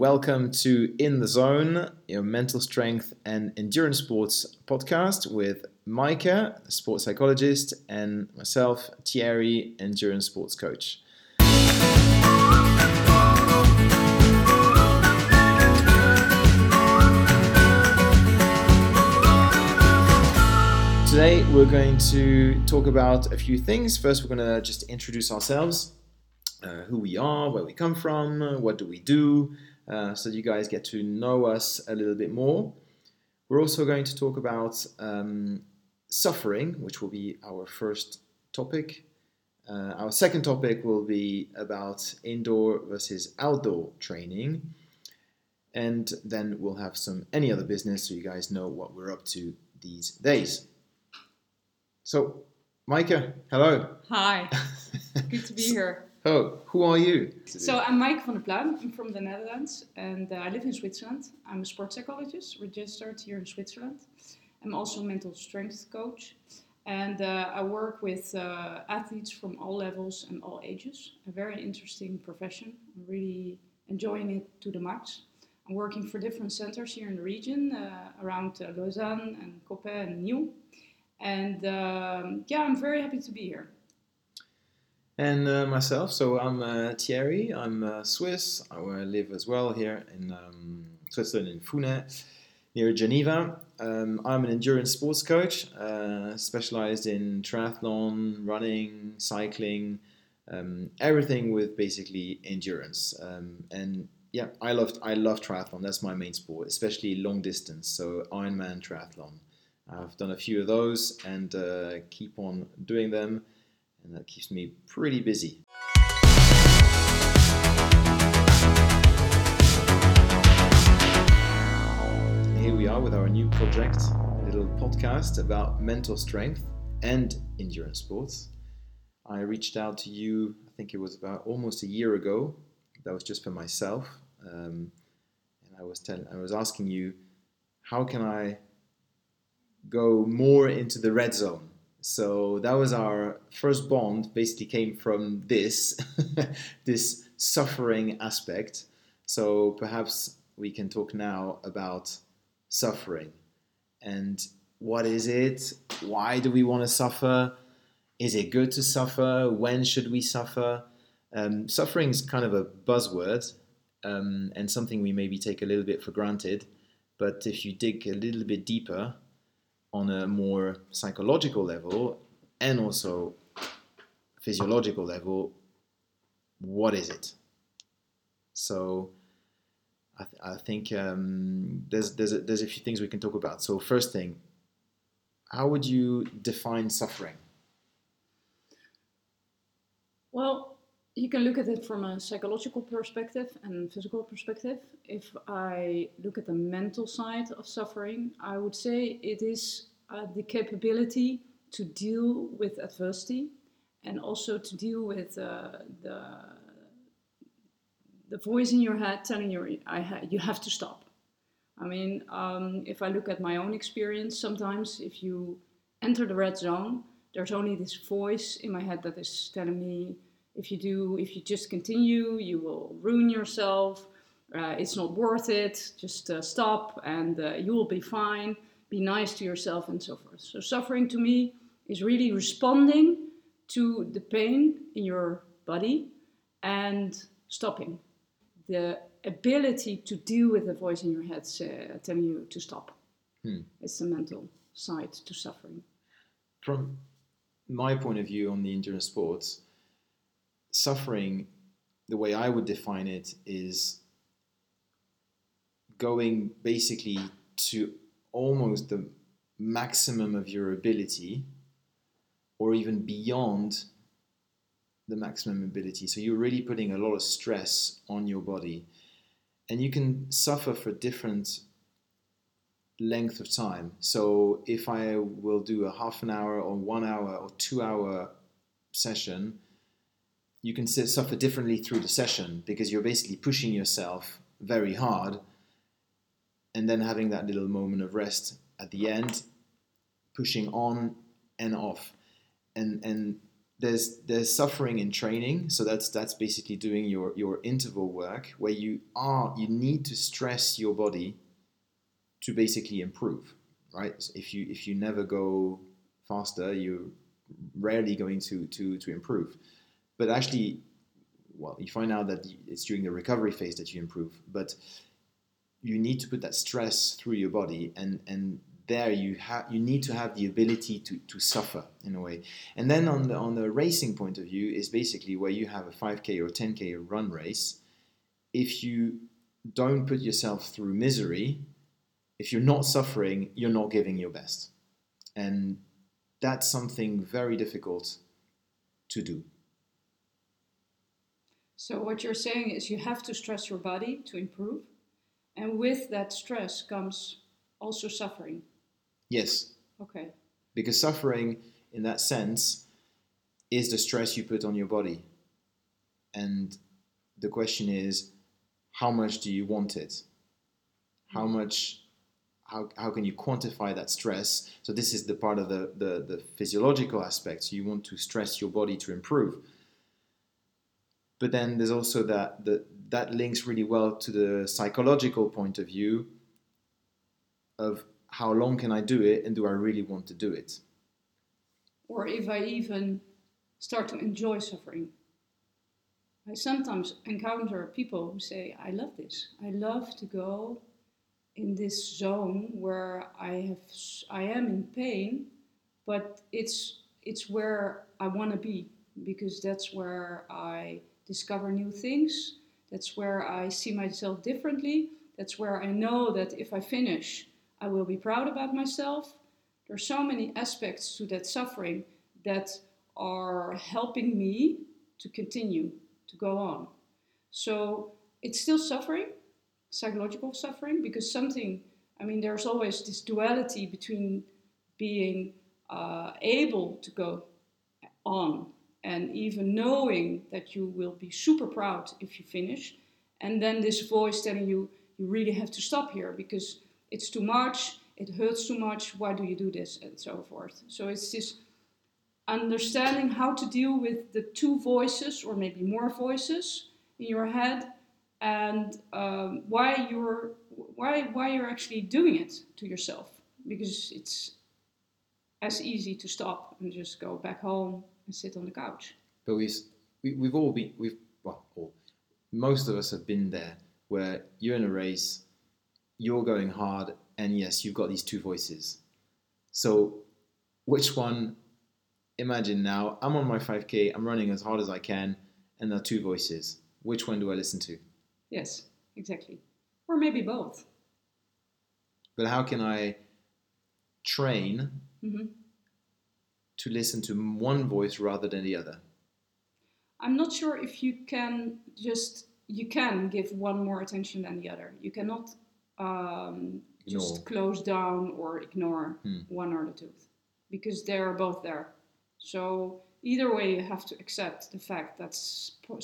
Welcome to In the Zone, your mental strength and endurance sports podcast with Micah, sports psychologist, and myself, Thierry, endurance sports coach. Today, we're going to talk about a few things. First, we're going to just introduce ourselves, uh, who we are, where we come from, what do we do, uh, so you guys get to know us a little bit more. We're also going to talk about um, suffering, which will be our first topic. Uh, our second topic will be about indoor versus outdoor training. And then we'll have some any other business so you guys know what we're up to these days. So, Micah, hello. Hi, good to be here. Oh, who are you? So I'm Mike van der Pluim. I'm from the Netherlands and uh, I live in Switzerland. I'm a sports psychologist registered here in Switzerland. I'm also a mental strength coach and uh, I work with uh, athletes from all levels and all ages. A very interesting profession. I'm really enjoying it to the max. I'm working for different centers here in the region uh, around uh, Lausanne and Coppet and Nîmes. And um, yeah, I'm very happy to be here and uh, myself. So I'm uh, Thierry. I'm uh, Swiss. I live as well here in um, Switzerland in Founex, near Geneva. Um, I'm an endurance sports coach, uh, specialized in triathlon, running, cycling, um, everything with basically endurance. Um, and yeah, I love I love triathlon. That's my main sport, especially long distance. So Ironman triathlon. I've done a few of those and uh, keep on doing them and that keeps me pretty busy. Here we are with our new project, a little podcast about mental strength and endurance sports. I reached out to you, I think it was about almost a year ago. That was just for myself. Um, and I was telling, I was asking you, how can I go more into the red zone? So that was our first bond. Basically, came from this, this suffering aspect. So perhaps we can talk now about suffering and what is it? Why do we want to suffer? Is it good to suffer? When should we suffer? Um, suffering is kind of a buzzword um, and something we maybe take a little bit for granted. But if you dig a little bit deeper, on a more psychological level and also physiological level, what is it? So I, th- I think um, there's there's a, there's a few things we can talk about. So first thing, how would you define suffering? Well, you can look at it from a psychological perspective and physical perspective. If I look at the mental side of suffering, I would say it is uh, the capability to deal with adversity and also to deal with uh, the the voice in your head telling you ha- you have to stop. I mean, um, if I look at my own experience, sometimes if you enter the red zone, there's only this voice in my head that is telling me if you do if you just continue you will ruin yourself. Uh, it's not worth it. Just uh, stop and uh, you will be fine. Be nice to yourself and so forth. So suffering to me is really responding to the pain in your body and stopping. The ability to deal with the voice in your head uh, telling you to stop. Hmm. it's the mental side to suffering. From my point of view on the endurance sports suffering, the way I would define it, is going basically to almost the maximum of your ability or even beyond the maximum ability. So you're really putting a lot of stress on your body. And you can suffer for different length of time. So if I will do a half an hour or one hour or two hour session, you can suffer differently through the session because you're basically pushing yourself very hard and then having that little moment of rest at the end, pushing on and off. And, and there's there's suffering in training. So that's that's basically doing your your interval work where you are you need to stress your body to basically improve right? So if you if you never go faster you're rarely going to to to improve but actually well you find out that it's during the recovery phase that you improve but you need to put that stress through your body and and there you have you need to have the ability to, to suffer in a way. And then on the on the racing point of view is basically where you have a 5k or 10k run race. If you don't put yourself through misery if you're not suffering you're not giving your best. And that's something very difficult to do So what you're saying is you have to stress your body to improve, and with that stress comes also suffering. yes. Okay. because suffering in that sense is the stress you put on your body. And the question is how much do you want it? How mm-hmm. much how, how can you quantify that stress? So this is the part of the, the, the physiological aspects you want to stress your body to improve but then there's also that the, that links really well to the psychological point of view of how long can i do it and do i really want to do it Or if I even start to enjoy suffering. I sometimes encounter people who say, I love this. I love to go in this zone where I have I am in pain, but it's it's where I want to be because that's where I discover new things. That's where I see myself differently. That's where I know that if I finish, I will be proud about myself. There's so many aspects to that suffering that are helping me to continue to go on. So it's still suffering, psychological suffering, because something, I mean, there's always this duality between being uh, able to go on and even knowing that you will be super proud if you finish, and then this voice telling you, you really have to stop here because it's too much, it hurts too much, why do you do this, and so forth. So it's this understanding how to deal with the two voices or maybe more voices in your head and um, why you're why why you're actually doing it to yourself. Because it's as easy to stop and just go back home and sit on the couch. But we've we, we've all been we've well all, most of us have been there where you're in a race you're going hard and yes you've got these two voices. So which one imagine now i'm on my 5k i'm running as hard as i can and there are two voices. Which one do i listen to? Yes exactly. Or maybe both. But how can i train hmm to listen to one voice rather than the other I'm not sure if you can just you can give one more attention than the other. You cannot um, just close down or ignore Hmm. one or the two because they are both there. So either way, you have to accept the fact that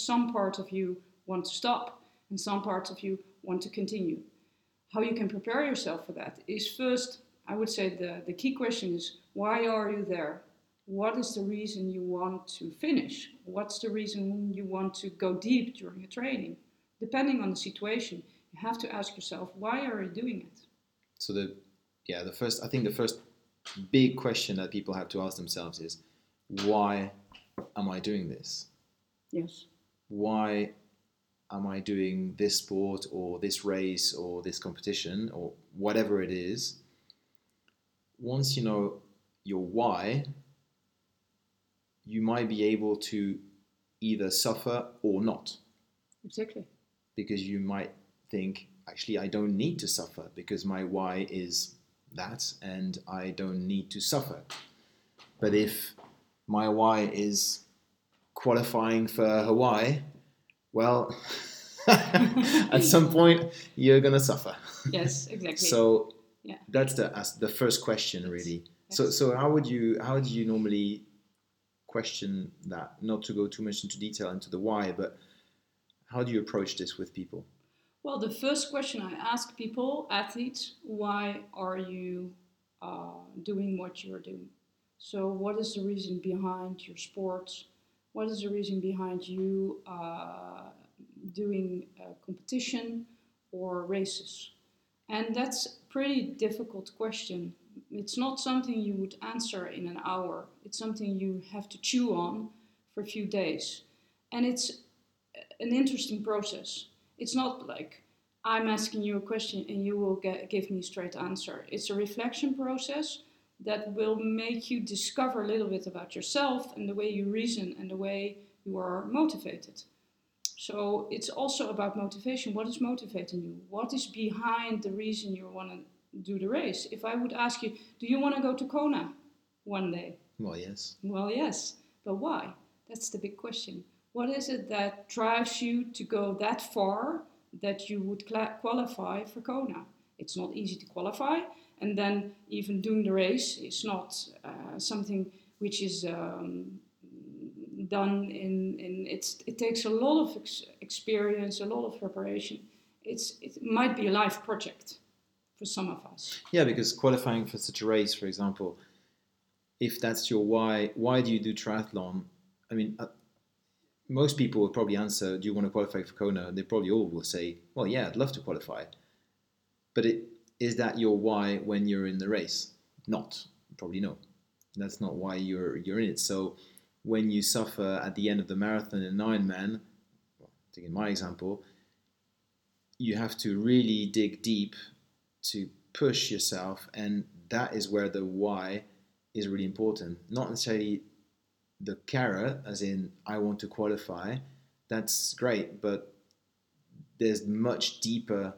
some part of you want to stop and some parts of you want to continue. How you can prepare yourself for that is first, I would say the, the key question is why are you there? What is the reason you want to finish? What's the reason you want to go deep during a training? Depending on the situation, you have to ask yourself, why are you doing it? so the yeah the first i think the first big question that people have to ask themselves is why am i doing this Yes. why am I doing this sport or this race or this competition or whatever it is, once you know your why, you might be able to either suffer or not Exactly. because you might think, actually, I don't need to suffer because my why is that and I don't need to suffer. But if my why is qualifying for Hawaii, well, at some point you're gonna suffer. Yes, exactly. So Yeah. that's the the first question really. So so how would you how do you normally question that? Not to go too much into detail into the why, but how do you approach this with people? Well, the first question I ask people, athletes, why are you uh, doing what you're doing? So, what is the reason behind your sport? What is the reason behind you uh, doing competition or races? And that's a pretty difficult question. It's not something you would answer in an hour. It's something you have to chew on for a few days. And it's an interesting process. It's not like I'm asking you a question and you will get, give me a straight answer. It's a reflection process that will make you discover a little bit about yourself and the way you reason and the way you are motivated. So it's also about motivation. What is motivating you? What is behind the reason you want to do the race? If I would ask you, do you want to go to Kona one day? Well, yes. Well, yes. But why? That's the big question. What is it that drives you to go that far that you would qualify for Kona? It's not easy to qualify, and then even doing the race is not uh, something which is um, done in, in it's, it takes a lot of ex- experience, a lot of preparation. It's, it might be a life project for some of us. Yeah, because qualifying for such a race, for example, if that's your why, why do you do triathlon? I mean, uh, most people would probably answer, "Do you want to qualify for Kona?" They probably all will say, "Well, yeah, I'd love to qualify." But it, is that your why when you're in the race? Not probably no. That's not why you're you're in it. So when you suffer at the end of the marathon in Ironman, taking my example, you have to really dig deep to push yourself, and that is where the why is really important. Not necessarily the carrot, as in I want to qualify, that's great, but there's much deeper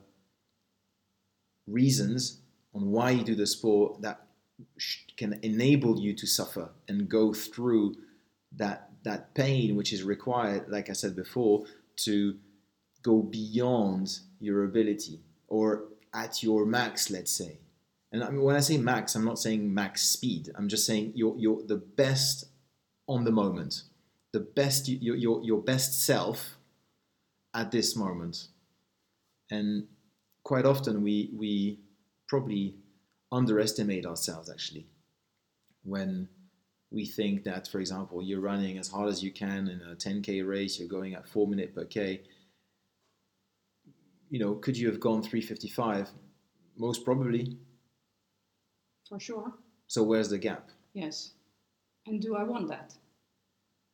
reasons on why you do the sport that can enable you to suffer and go through that that pain which is required like i said before to go beyond your ability or at your max let's say and I mean, when i say max i'm not saying max speed i'm just saying you're, you're the best on the moment, the best your your, your best self at this moment. And quite often we we probably underestimate ourselves actually when we think that, for example, you're running as hard as you can in a 10k race, you're going at four minutes per k. You know, could you have gone 355? Most probably. For sure. So where's the gap? Yes. And do I want that?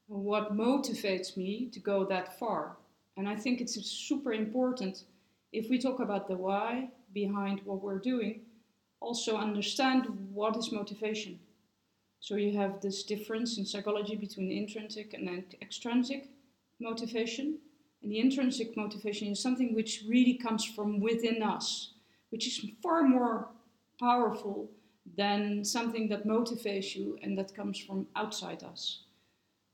What motivates me to go that far? And I think it's super important if we talk about the why behind what we're doing, also understand what is motivation. So you have this difference in psychology between intrinsic and extrinsic motivation. And the intrinsic motivation is something which really comes from within us, which is far more powerful than something that motivates you and that comes from outside us.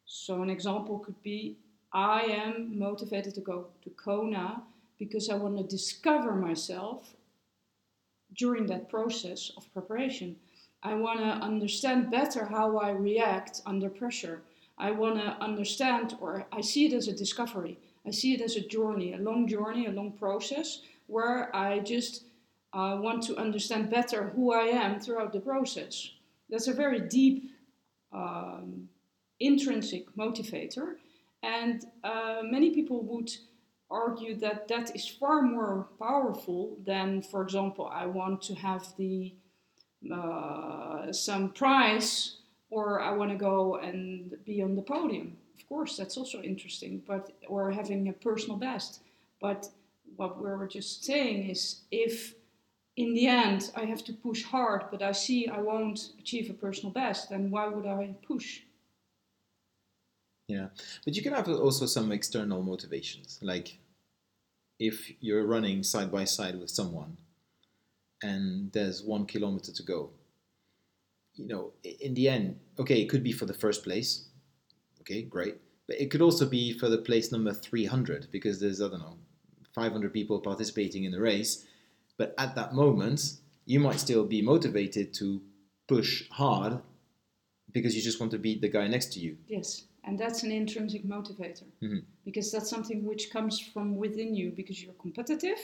So an example could be I am motivated to go to Kona because I want to discover myself during that process of preparation. I want to understand better how I react under pressure. I want to understand, or I see it as a discovery. I see it as a journey, a long journey, a long process where I just uh, want to understand better who I am throughout the process. That's a very deep, um, intrinsic motivator, and uh, many people would argue that that is far more powerful than, for example, I want to have the uh, some prize or I want to go and be on the podium. Of course, that's also interesting, but or having a personal best. But what we were just saying is if in the end I have to push hard, but I see I won't achieve a personal best, then why would I push? Yeah, but you can have also some external motivations, like if you're running side by side with someone and there's one kilometer to go. You know, in the end, okay, it could be for the first place. Okay, great. But it could also be for the place number 300 because there's, I don't know, 500 people participating in the race but at that moment, you might still be motivated to push hard because you just want to beat the guy next to you. Yes, and that's an intrinsic motivator mm-hmm. because that's something which comes from within you because you're competitive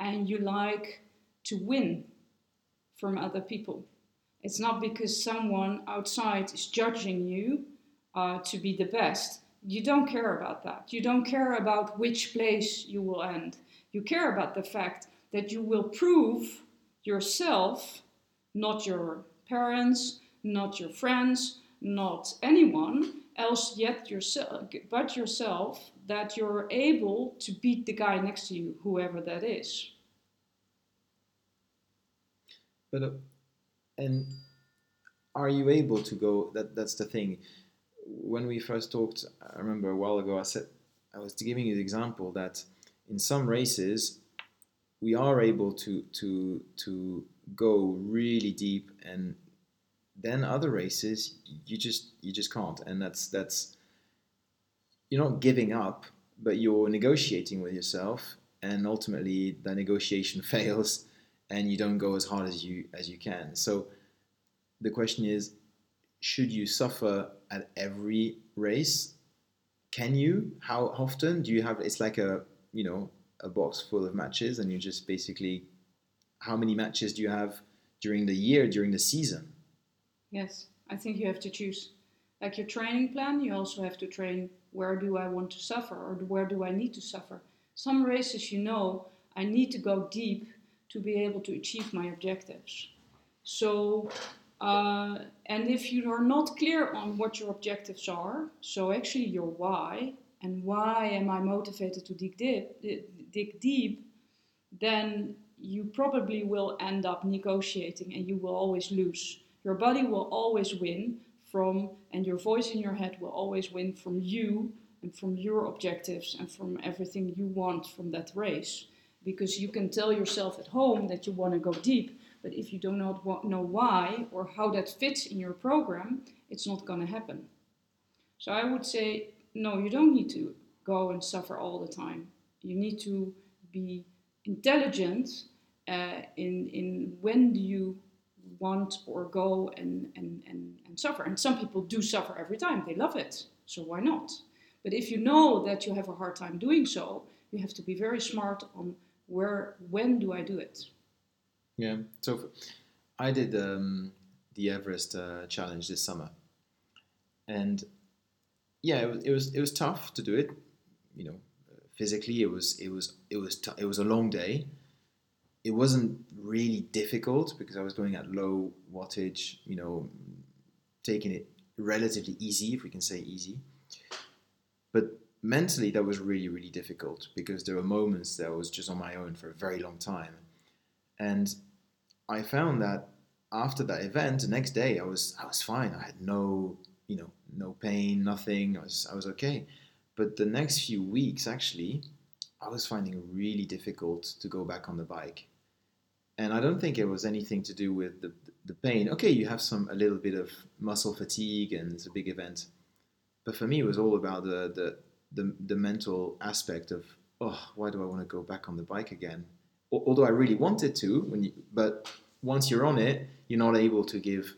and you like to win from other people. It's not because someone outside is judging you uh, to be the best. You don't care about that. You don't care about which place you will end. You care about the fact that you will prove yourself, not your parents, not your friends, not anyone else yet yourself, but yourself, that you're able to beat the guy next to you, whoever that is. But uh, and are you able to go? That that's the thing. When we first talked, I remember a while ago, I said I was giving you the example that in some races we are able to to to go really deep and then other races you just you just can't. And that's that's you're not giving up but you're negotiating with yourself and ultimately the negotiation fails and you don't go as hard as you as you can. So the question is should you suffer at every race. Can you? How often? Do you have it's like a you know a box full of matches and you just basically how many matches do you have during the year during the season? Yes i think you have to choose. Like your training plan you also have to train where do i want to suffer or where do i need to suffer. Some races you know i need to go deep to be able to achieve my objectives. So uh, and if you are not clear on what your objectives are so actually your why and why am i motivated to dig deep dig deep, then you probably will end up negotiating and you will always lose. Your body will always win from, and your voice in your head will always win from you and from your objectives and from everything you want from that race. Because you can tell yourself at home that you want to go deep, but if you do not know why or how that fits in your program, it's not going to happen. So I would say, no, you don't need to go and suffer all the time you need to be intelligent uh, in in when do you want or go and, and, and, and suffer. And some people do suffer every time. They love it. So why not? But if you know that you have a hard time doing so, you have to be very smart on where, when do I do it? Yeah. So I did um, the Everest uh, challenge this summer, and yeah, it was, it was it was tough to do it. You know, physically it was it was it was t- it was a long day it wasn't really difficult because i was going at low wattage you know taking it relatively easy if we can say easy but mentally that was really really difficult because there were moments that I was just on my own for a very long time and i found that after that event the next day i was i was fine i had no you know no pain nothing i was i was okay but the next few weeks, actually, I was finding it really difficult to go back on the bike. And I don't think it was anything to do with the, the pain. Okay, you have some a little bit of muscle fatigue and it's a big event. But for me, it was all about the, the, the, the mental aspect of, oh, why do I want to go back on the bike again? Although I really wanted to, you, but once you're on it, you're not able to give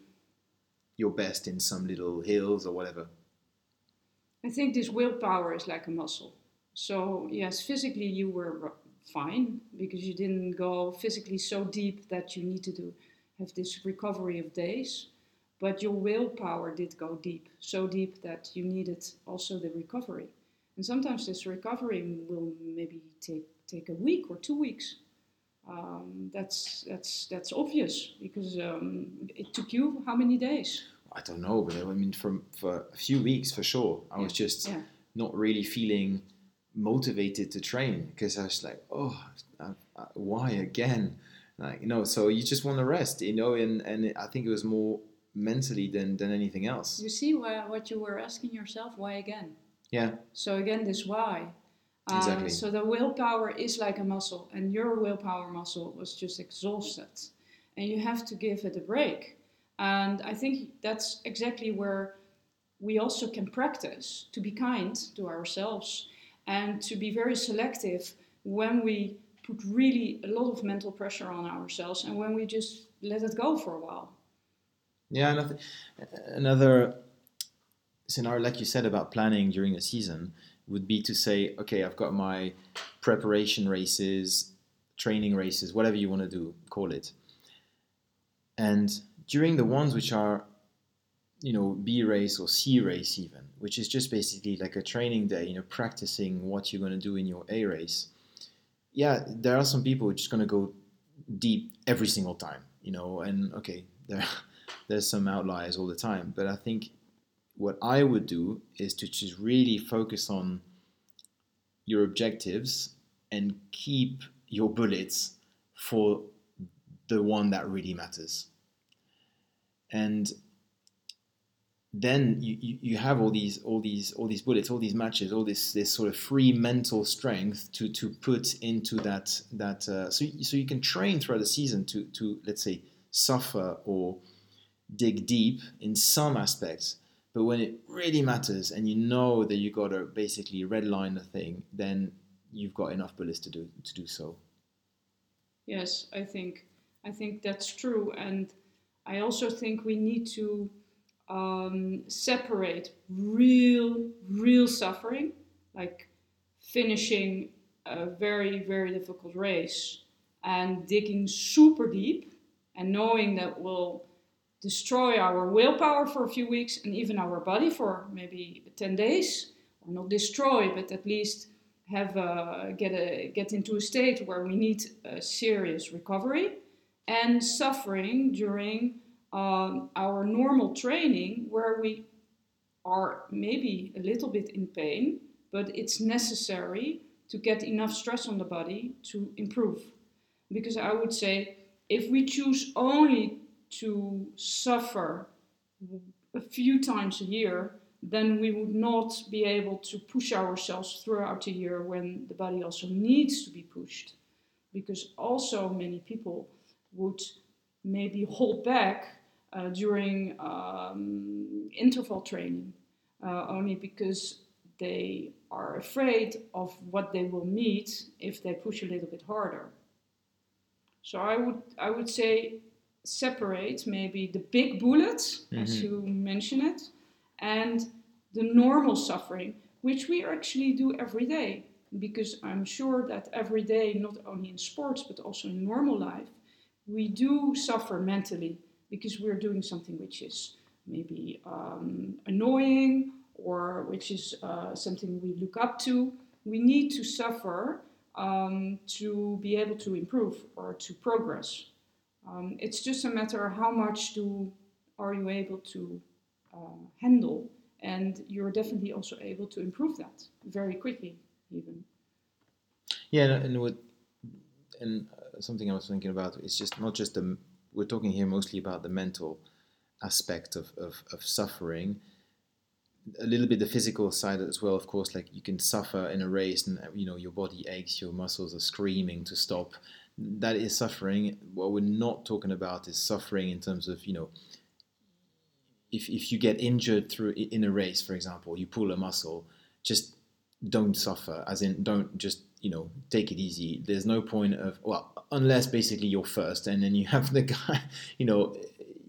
your best in some little hills or whatever. I think this willpower is like a muscle. So, yes, physically you were fine because you didn't go physically so deep that you need to have this recovery of days. But your willpower did go deep, so deep that you needed also the recovery. And sometimes this recovery will maybe take, take a week or two weeks. Um, that's, that's, that's obvious because um, it took you how many days? I don't know, but I mean, from for a few weeks for sure, I was just yeah. not really feeling motivated to train because I was like, oh, I, I, why again? Like, you know, so you just want to rest, you know, and and I think it was more mentally than than anything else. You see why, what you were asking yourself? Why again? Yeah. So again, this why. Um, exactly. so the willpower is like a muscle, and your willpower muscle was just exhausted, and you have to give it a break and I think that's exactly where we also can practice to be kind to ourselves and to be very selective when we put really a lot of mental pressure on ourselves and when we just let it go for a while. Yeah, another, another scenario, like you said about planning during a season, would be to say, okay, I've got my preparation races, training races, whatever you want to do, call it. And during the ones which are you know B race or C race even, which is just basically like a training day, you know, practicing what you're going to do in your A race. Yeah, there are some people who are just going to go deep every single time, you know, and okay, there there's some outliers all the time, but I think what I would do is to just really focus on your objectives and keep your bullets for the one that really matters. And then you, you, you have all these all these all these bullets, all these matches, all this this sort of free mental strength to to put into that that uh, so so you can train throughout the season to to let's say suffer or dig deep in some aspects, but when it really matters and you know that you've got to basically redline the thing, then you've got enough bullets to do to do so. Yes, I think I think that's true, and I also think we need to um, separate real, real suffering, like finishing a very, very difficult race and digging super deep and knowing that will destroy our willpower for a few weeks and even our body for maybe 10 days or not destroy but at least have a, get a get into a state where we need a serious recovery and suffering during um, our normal training where we are maybe a little bit in pain, but it's necessary to get enough stress on the body to improve. Because I would say if we choose only to suffer a few times a year, then we would not be able to push ourselves throughout the year when the body also needs to be pushed. Because also many people would maybe hold back uh, during um, interval training, uh, only because they are afraid of what they will meet if they push a little bit harder. So I would I would say separate maybe the big bullets, mm-hmm. as you mention it, and the normal suffering, which we actually do every day. Because I'm sure that every day, not only in sports but also in normal life, we do suffer mentally because we're doing something which is maybe um, annoying or which is uh, something we look up to. We need to suffer um, to be able to improve or to progress. Um, it's just a matter of how much do are you able to uh, handle, and you're definitely also able to improve that very quickly, even. Yeah, and what and uh, something I was thinking about is just not just the we're talking here mostly about the mental aspect of, of, of suffering a little bit the physical side as well of course like you can suffer in a race and you know your body aches your muscles are screaming to stop that is suffering what we're not talking about is suffering in terms of you know if, if you get injured through in a race for example you pull a muscle just don't suffer as in don't just you know take it easy. There's no point of well unless basically you're first and then you have the guy you know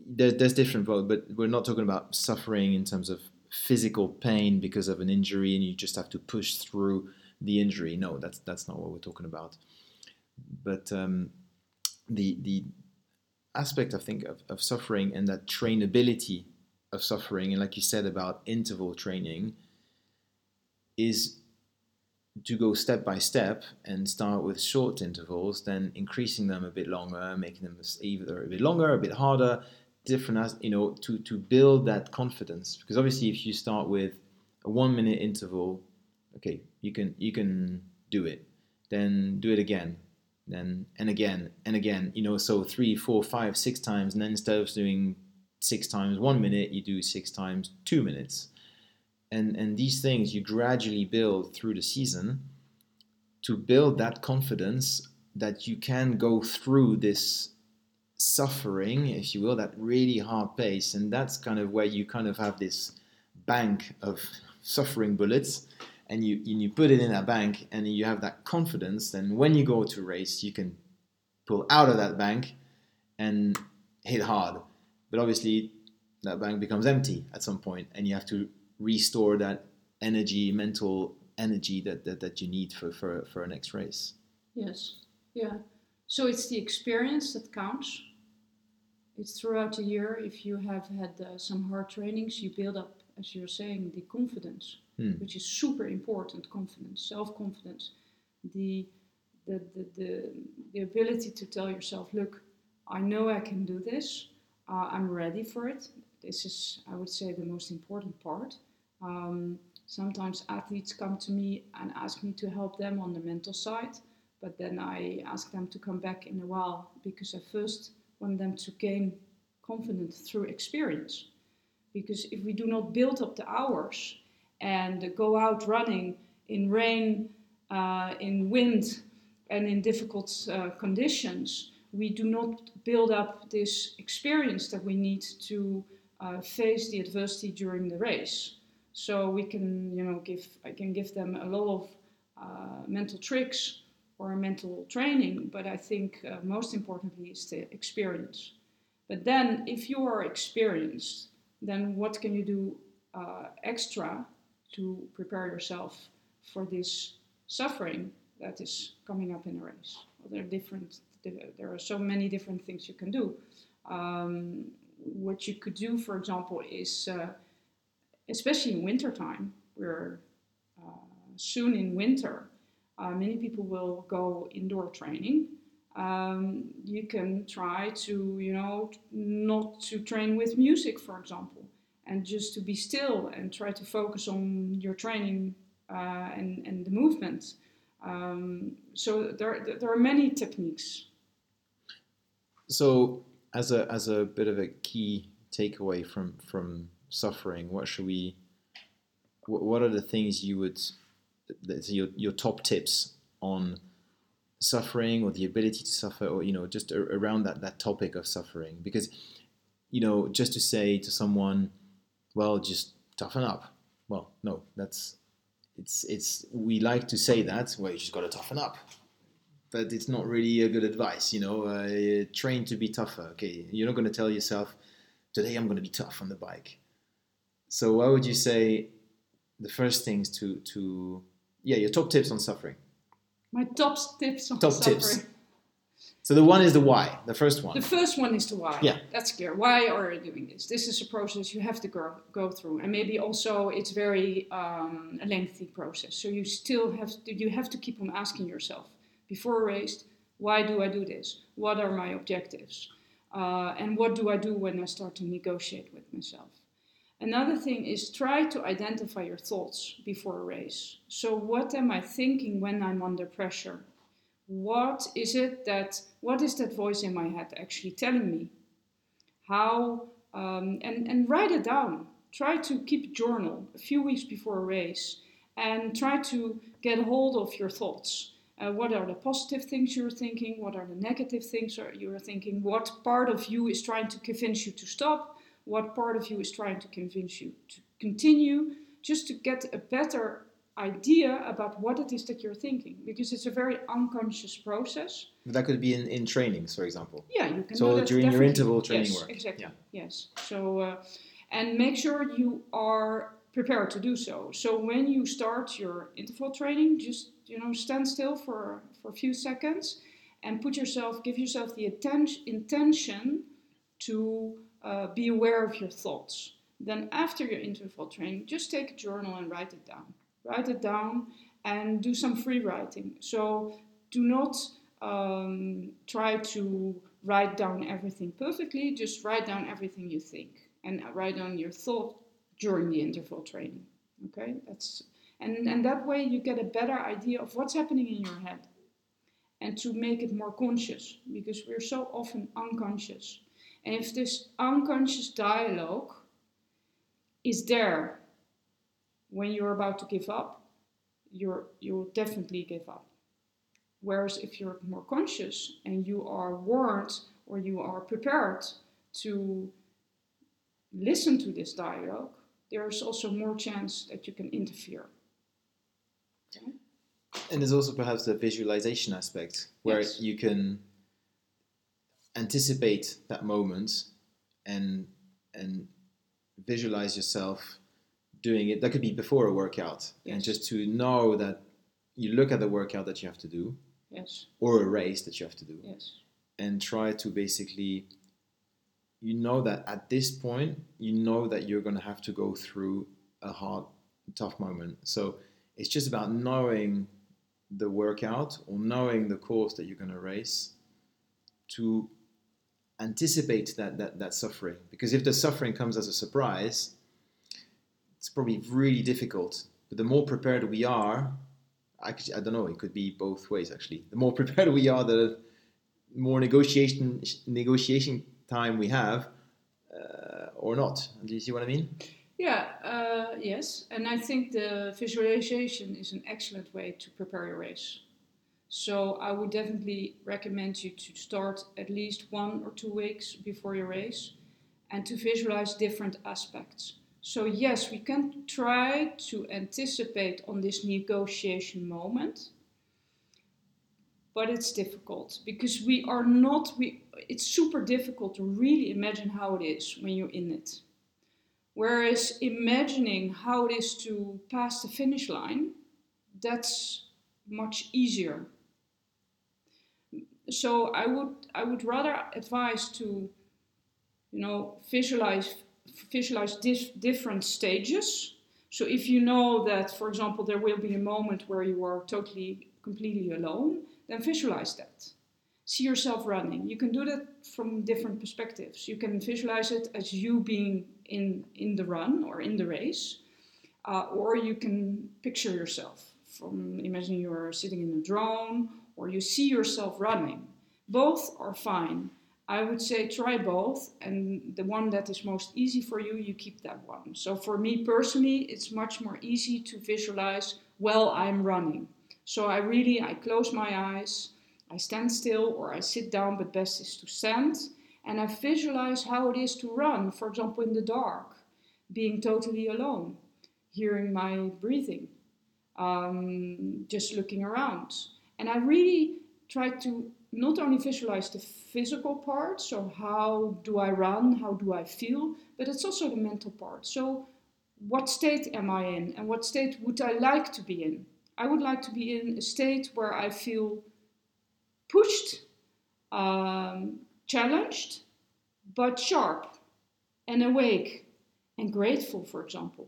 there, there's different but we're not talking about suffering in terms of physical pain because of an injury and you just have to push through the injury. No that's that's not what we're talking about but um, the the aspect i think of, of suffering and that trainability of suffering and like you said about interval training is to go step by step and start with short intervals, then increasing them a bit longer, making them either a bit longer, a bit harder, different as you know, to to build that confidence. Because obviously, if you start with a one minute interval, okay, you can you can do it. Then do it again, then and again and again. You know, so three, four, five, six times, and then instead of doing six times one minute, you do six times two minutes and and these things you gradually build through the season to build that confidence that you can go through this suffering if you will that really hard pace and that's kind of where you kind of have this bank of suffering bullets and you you put it in that bank and you have that confidence then when you go to race you can pull out of that bank and hit hard but obviously that bank becomes empty at some point and you have to restore that energy, mental energy that, that, that you need for, for, for a next race. Yes, yeah. So it's the experience that counts. it's throughout the year. If you have had uh, some hard trainings, you build up, as you're saying, the confidence, Hmm. which is super important. Confidence, self-confidence, the the, the, the, the ability to tell yourself, look, I know I can do this. Uh, I'm ready for it. This is, I would say, the most important part. Um, sometimes athletes come to me and ask me to help them on the mental side, but then I ask them to come back in a while because I first want them to gain confidence through experience. Because if we do not build up the hours and go out running in rain, uh, in wind, and in difficult uh, conditions, we do not build up this experience that we need to uh, face the adversity during the race. So we can, you know, give I can give them a lot of uh, mental tricks or mental training, but I think uh, most importantly is the experience. But then, if you are experienced, then what can you do uh, extra to prepare yourself for this suffering that is coming up in a race? Well, there are different. There are so many different things you can do. Um, what you could do, for example, is uh, especially in wintertime, we're uh, soon in winter, uh, many people will go indoor training. Um, you can try to, you know, not to train with music, for example, and just to be still and try to focus on your training uh, and, and the movement. Um, so there, there are many techniques. So, as a as a bit of a key takeaway from from suffering, what should we? What are the things you would? Your your top tips on suffering or the ability to suffer, or you know, just around that that topic of suffering, because you know, just to say to someone, well, just toughen up. Well, no, that's it's it's we like to say that. Well, you just got to toughen up but it's not really a good advice. You know, uh, train to be tougher. Okay, you're not going to tell yourself, today I'm going to be tough on the bike. So, what would you say the first things to to yeah your top tips on suffering? My top tips on top suffering. tips. So the one is the why, the first one. The first one is the why. Yeah. That's clear. Why are you doing this? This is a process you have to go, go through, and maybe also it's very um, a lengthy process. So you still have to, you have to keep on asking yourself before a race, why do I do this? What are my objectives? Uh, and what do I do when I start to negotiate with myself? Another thing is try to identify your thoughts before a race. So, what am I thinking when I'm under pressure? What is it that, what is that voice in my head actually telling me? How, um, and, and write it down. Try to keep a journal a few weeks before a race and try to get hold of your thoughts. Uh, what are the positive things you're thinking? What are the negative things you're thinking? What part of you is trying to convince you to stop? What part of you is trying to convince you to continue? Just to get a better idea about what it is that you're thinking, because it's a very unconscious process. That could be in, in trainings, for example. Yeah, you can. So do that during your interval training yes, work. Exactly. Yeah. Yes. So, uh, and make sure you are prepared to do so. So when you start your interval training, just you know stand still for for a few seconds and put yourself, give yourself the attention intention to uh, be aware of your thoughts. Then after your interval training, just take a journal and write it down. Write it down and do some free writing. So do not um, try to write down everything perfectly. Just write down everything you think and write down your thought during the interval training. Okay, that's and and that way you get a better idea of what's happening in your head, and to make it more conscious because we're so often unconscious. And if this unconscious dialogue is there when you're about to give up, you're you'll definitely give up. Whereas if you're more conscious and you are warned or you are prepared to listen to this dialogue, there's also more chance that you can interfere. Okay? And there's also perhaps the visualization aspect where Yes. you can anticipate that moment and and visualize yourself doing it. That could be before a workout, and just to know that you look at the workout that you have to do Yes, or a race that you have to do, yes, and try to basically you know that at this point, you know that you're going to have to go through a hard, tough moment. So it's just about knowing the workout or knowing the course that you're going to race to anticipate that, that, that suffering. Because if the suffering comes as a surprise, it's probably really difficult. But the more prepared we are, actually, I don't know, it could be both ways actually. The more prepared we are, the more negotiation negotiation time we have, uh, or not. Do you see what I mean? Yeah, uh, yes. And I think the visualization is an excellent way to prepare your race. So I would definitely recommend you to start at least one or two weeks before your race and to visualize different aspects. So, yes, we can try to anticipate on this negotiation moment, but it's difficult because we are not, we, it's super difficult to really imagine how it is when you're in it. Whereas imagining how it is to pass the finish line, that's much easier. So I would I would rather advise to, you know, visualize visualize dif- different stages. So if you know that, for example, there will be a moment where you are totally, completely alone, then visualize that. See yourself running. You can do that from different perspectives. You can visualize it as you being in, in the run or in the race, uh, or you can picture yourself from imagine you're sitting in a drone or you see yourself running. Both are fine. I would say try both, and the one that is most easy for you, you keep that one. So for me personally, it's much more easy to visualize while I'm running. So I really I close my eyes, I stand still or I sit down, but best is to stand, and I visualize how it is to run, for example, in the dark, being totally alone, hearing my breathing, um, just looking around. And I really try to not only visualize the physical part, so how do I run, how do I feel, but it's also the mental part. So, what state am I in, and what state would I like to be in? I would like to be in a state where I feel pushed, um, challenged, but sharp and awake and grateful, for example.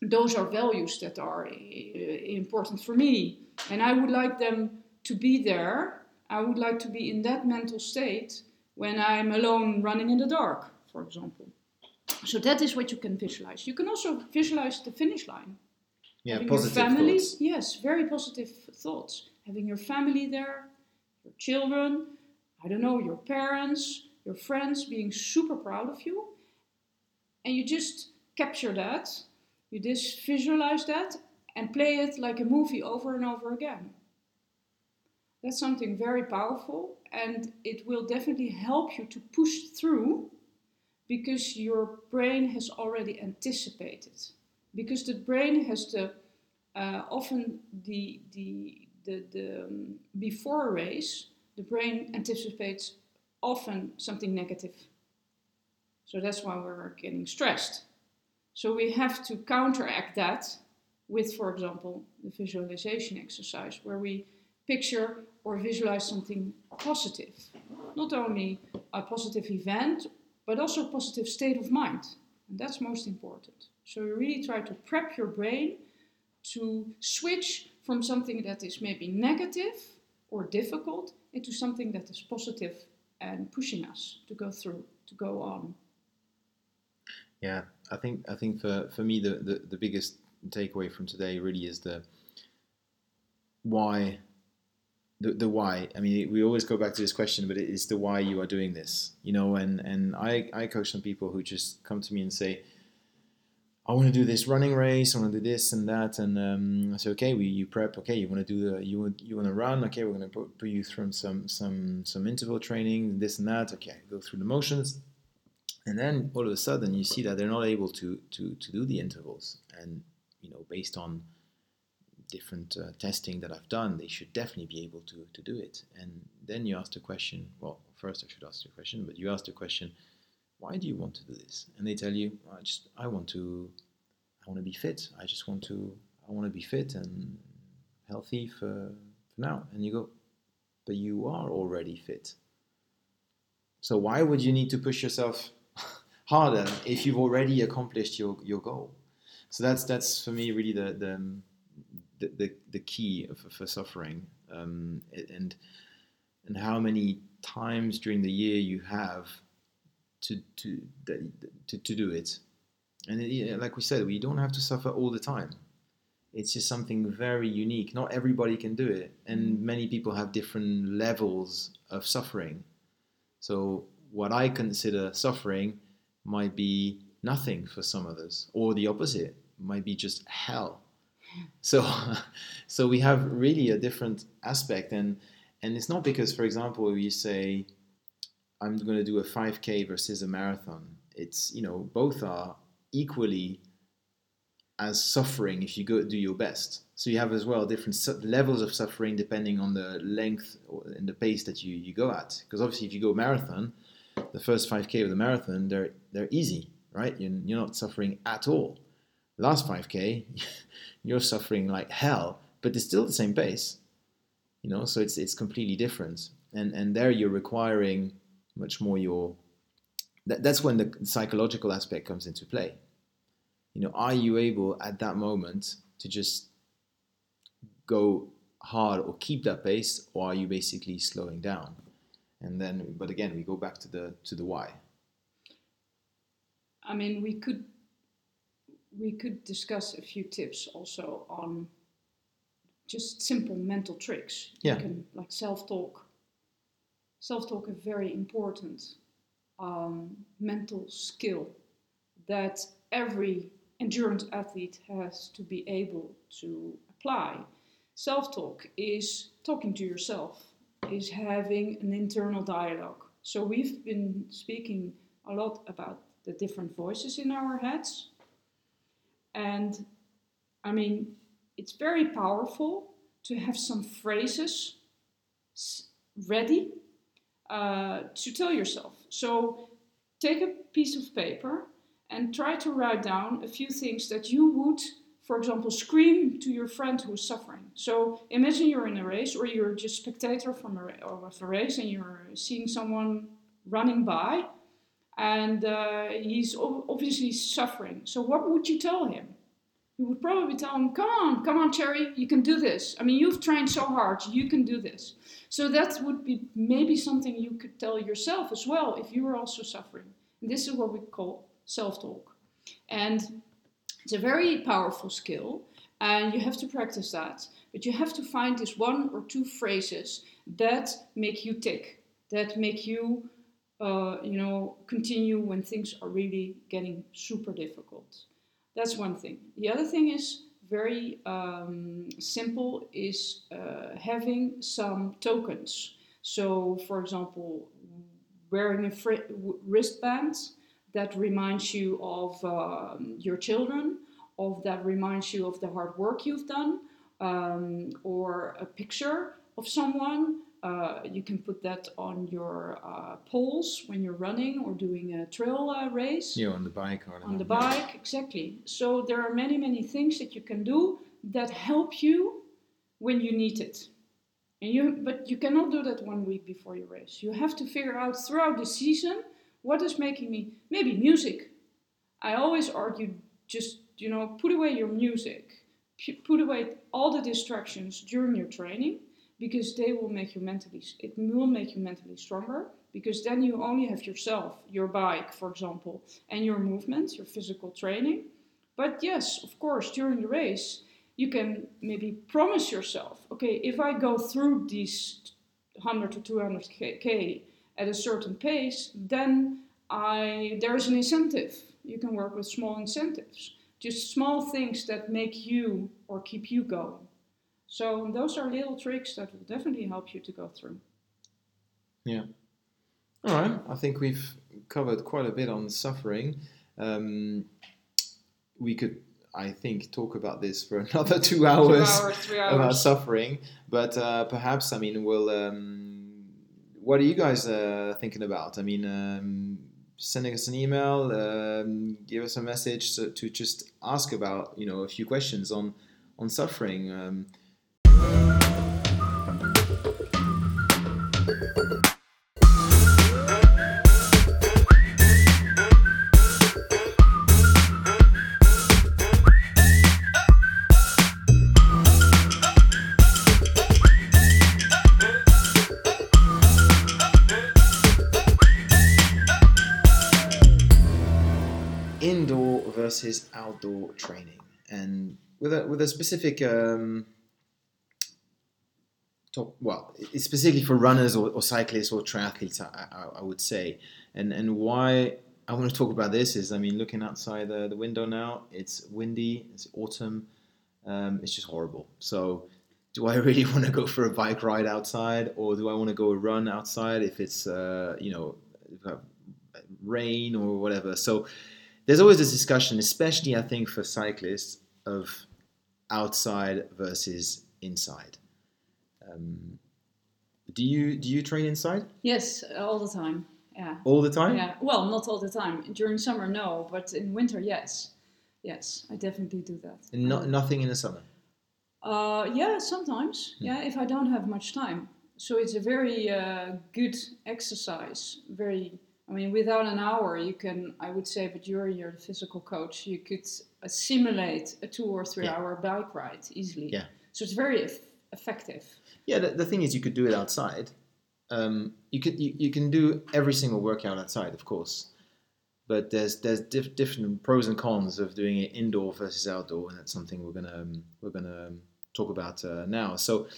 Those are values that are uh, important for me, and I would like them to be there I would like to be in that mental state when I'm alone running in the dark, for example. So that is what you can visualize. You can also visualize the finish line. Yeah, Having positive your family, thoughts. yes, very positive thoughts. Having your family there, your children, I don't know, your parents, your friends being super proud of you. And you just capture that, you just visualize that and play it like a movie over and over again. That's something very powerful, and it will definitely help you to push through because your brain has already anticipated. Because the brain has the uh, often the the the, the um, before a race, the brain anticipates often something negative. So that's why we're getting stressed. So we have to counteract that with, for example, the visualization exercise, where we picture or visualize something positive. Not only a positive event, but also a positive state of mind. And that's most important. So you really try to prep your brain to switch from something that is maybe negative or difficult into something that is positive and pushing us to go through, to go on. Yeah, I think I think for, for me the, the, the biggest takeaway from today really is the why the, the why. I mean, we always go back to this question, but it is the why you are doing this. You know, and and I I coach some people who just come to me and say, I want to do this running race. I want to do this and that, and um, I say, okay, we you prep. Okay, you want to do the you want you want to run. Okay, we're going to put, put you through some some some interval training, this and that. Okay, go through the motions, and then all of a sudden you see that they're not able to to to do the intervals, and you know, based on different uh, testing that I've done, they should definitely be able to, to do it. And then you ask the question, well, first I should ask the question, but you ask the question, why do you want to do this? And they tell you, I just, I want to, I want to be fit. I just want to, I want to be fit and healthy for, for now. And you go, but you are already fit. So why would you need to push yourself harder if you've already accomplished your, your goal. So that's that's for me really the the the, the, the key for, for suffering um, and and how many times during the year you have to to to, to do it. And it, like we said, we don't have to suffer all the time. It's just something very unique. Not everybody can do it, and many people have different levels of suffering. So what I consider suffering might be nothing for some others, or the opposite might be just hell. So, so we have really a different aspect, and and it's not because, for example, you say, I'm going to do a 5K versus a marathon. It's you know both are equally as suffering if you go do your best. So you have as well different su- levels of suffering depending on the length and the pace that you, you go at. Because obviously, if you go marathon, the first 5k of the marathon they're they're easy, right? You're, you're not suffering at all. Last 5k, you're suffering like hell, but it's still the same pace. You know, so it's it's completely different. And and there you're requiring much more your. That, that's when the psychological aspect comes into play you know, are you able at that moment to just go hard or keep that pace, or are you basically slowing down? And then, but again, we go back to the to the why. I mean, we could we could discuss a few tips also on just simple mental tricks. Yeah. You can, like self-talk. Self-talk is a very important um, mental skill that every endurance athlete has to be able to apply. Self talk is talking to yourself, is having an internal dialogue. So we've been speaking a lot about the different voices in our heads. And I mean, it's very powerful to have some phrases ready uh, to tell yourself. So take a piece of paper and try to write down a few things that you would, for example, scream to your friend who's suffering. So imagine you're in a race or you're just spectator from a, of a race and you're seeing someone running by and uh, he's obviously suffering. So what would you tell him? You would probably tell him, "Come on, come on, Cherry, you can do this. I mean, you've trained so hard, you can do this." So that would be maybe something you could tell yourself as well if you were also suffering. And this is what we call self talk. And it's a very powerful skill, and you have to practice that. But you have to find this one or two phrases that make you tick, that make you, uh, you know, continue when things are really getting super difficult. That's one thing. The other thing is very um, simple is uh, having some tokens. So, for example, wearing a wristband that reminds you of um, your children, of that reminds you of the hard work you've done, um, or a picture of someone. Uh, you can put that on your uh, poles when you're running or doing a trail uh, race. Yeah, on the bike or on the bike, exactly. So there are many, many things that you can do that help you when you need it. And you, but you cannot do that one week before your race. You have to figure out throughout the season what is making me maybe music? I always argue just you know put away your music, put away all the distractions during your training because they will make you mentally it will make you mentally stronger because then you only have yourself, your bike, for example, and your movements your physical training. But yes, of course, during the race, you can maybe promise yourself, okay, if I go through these 100 to 200 k at a certain pace, then I there's an incentive. You can work with small incentives, just small things that make you or keep you going. So those are little tricks that will definitely help you to go through. Yeah. All right. I think we've covered quite a bit on suffering. Um, we could, I think, talk about this for another two hours, two hours three hours. about suffering. But uh, perhaps, I mean, we'll. Um, what are you guys uh, thinking about? I mean, um, sending us an email, um, give us a message to, to, just ask about, you know, a few questions on on suffering. Um, indoor versus outdoor training, and with a with a specific um, top. Well, it's specifically for runners or, or cyclists or triathletes, I, I, I, would say, and and why I want to talk about this is, I mean, looking outside the, the window now, it's windy, it's autumn, um, it's just horrible. So. Do I really want to go for a bike ride outside, or do I want to go run outside if it's uh, you know rain or whatever. So there's always this discussion, especially I think for cyclists, of outside versus inside. Um, do you do you train inside? Yes, all the time. Yeah. All the time? Yeah. Well, not all the time. During summer, no, but in winter, yes. Yes, I definitely do that. And no, nothing in the summer. Uh, yeah, sometimes. Hmm. Yeah, if I don't have much time. So it's a very uh, good exercise. Very I mean, without an hour, you can, I would say, but you're your physical coach, you could simulate a two or three yeah. hour bike ride easily. Yeah. So it's very effective. Yeah, the, the thing is, you could do it outside. Um, you could you, you can do every single workout outside, of course, but there's there's diff- different pros and cons of doing it indoor versus outdoor, and that's something we're gonna um, we're gonna um, talk about uh, now. So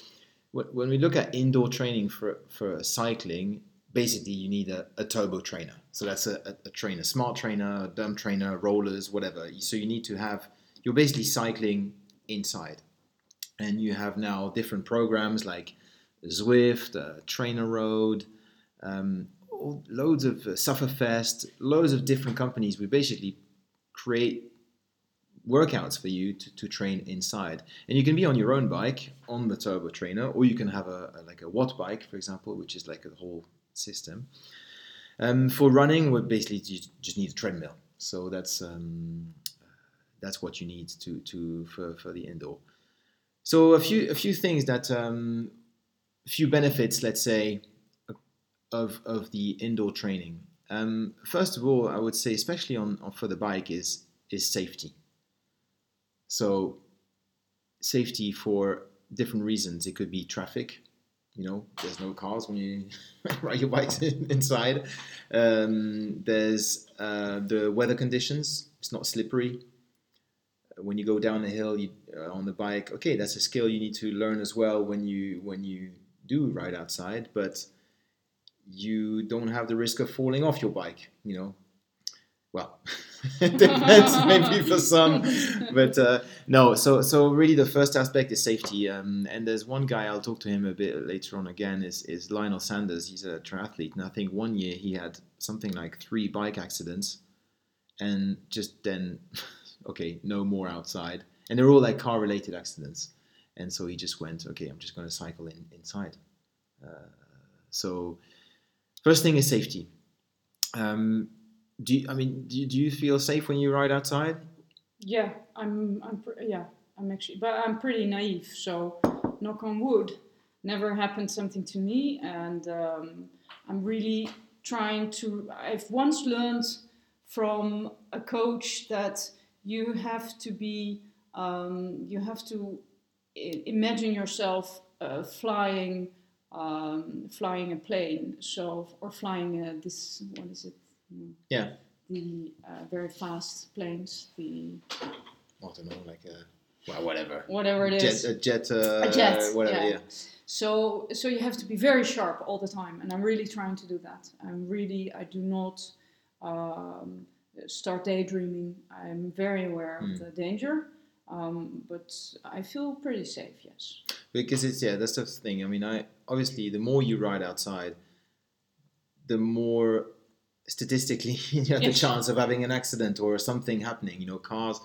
when we look at indoor training for for cycling, basically you need a, a turbo trainer. So that's a, a, a, trainer, smart trainer, dumb trainer, rollers, whatever. So you need to have, you're basically cycling inside. And you have now different programs like Zwift, uh, Trainer Road, um, loads of uh, Sufferfest, loads of different companies. We basically create workouts for you to, to train inside. And you can be on your own bike on the turbo trainer, or you can have a, a like a watt bike, for example, which is like a whole system. Um, for running, we basically you just need a treadmill. So that's um, that's what you need to to for, for the indoor. So a few a few things that um, a few benefits, let's say, of of the indoor training. Um, first of all, I would say, especially on, on for the bike, is is safety. So safety for different reasons. It could be traffic you know, there's no cars when you ride your bike inside. Um, there's uh, the weather conditions. It's not slippery. When you go down the hill you, uh, on the bike, okay, that's a skill you need to learn as well when you when you do ride outside. But you don't have the risk of falling off your bike. You know, well, it depends maybe for some, but uh, no. So so really the first aspect is safety. Um, and there's one guy I'll talk to him a bit later on. Again, is is Lionel Sanders. He's a triathlete, and I think one year he had something like three bike accidents, and just then, okay, no more outside, and they're all like car related accidents. And so he just went, okay, I'm just going to cycle in inside. Uh, so first thing is safety. Um, do you, I mean, do you, do you feel safe when you ride outside? Yeah, I'm. I'm. Yeah, I'm actually, but I'm pretty naive. So, knock on wood, never happened something to me, and um, I'm really trying to. I've once learned from a coach that you have to be. Um, you have to imagine yourself uh, flying, um, flying a plane. So, or flying a, this. What is it? Yeah. The uh, very fast planes, the. I don't know, like a. Well, whatever. Whatever it is. Jet, a jet. Uh, a jet. Whatever. Yeah. yeah. So, so you have to be very sharp all the time, and I'm really trying to do that. I'm really. I do not. Um, start daydreaming. I'm very aware mm. of hmm. the danger, um, but I feel pretty safe. Yes. Because it's yeah, that's the thing. I mean, I obviously the more you ride outside, the more statistically you have yes. the chance of having an accident or something happening. You know, cars.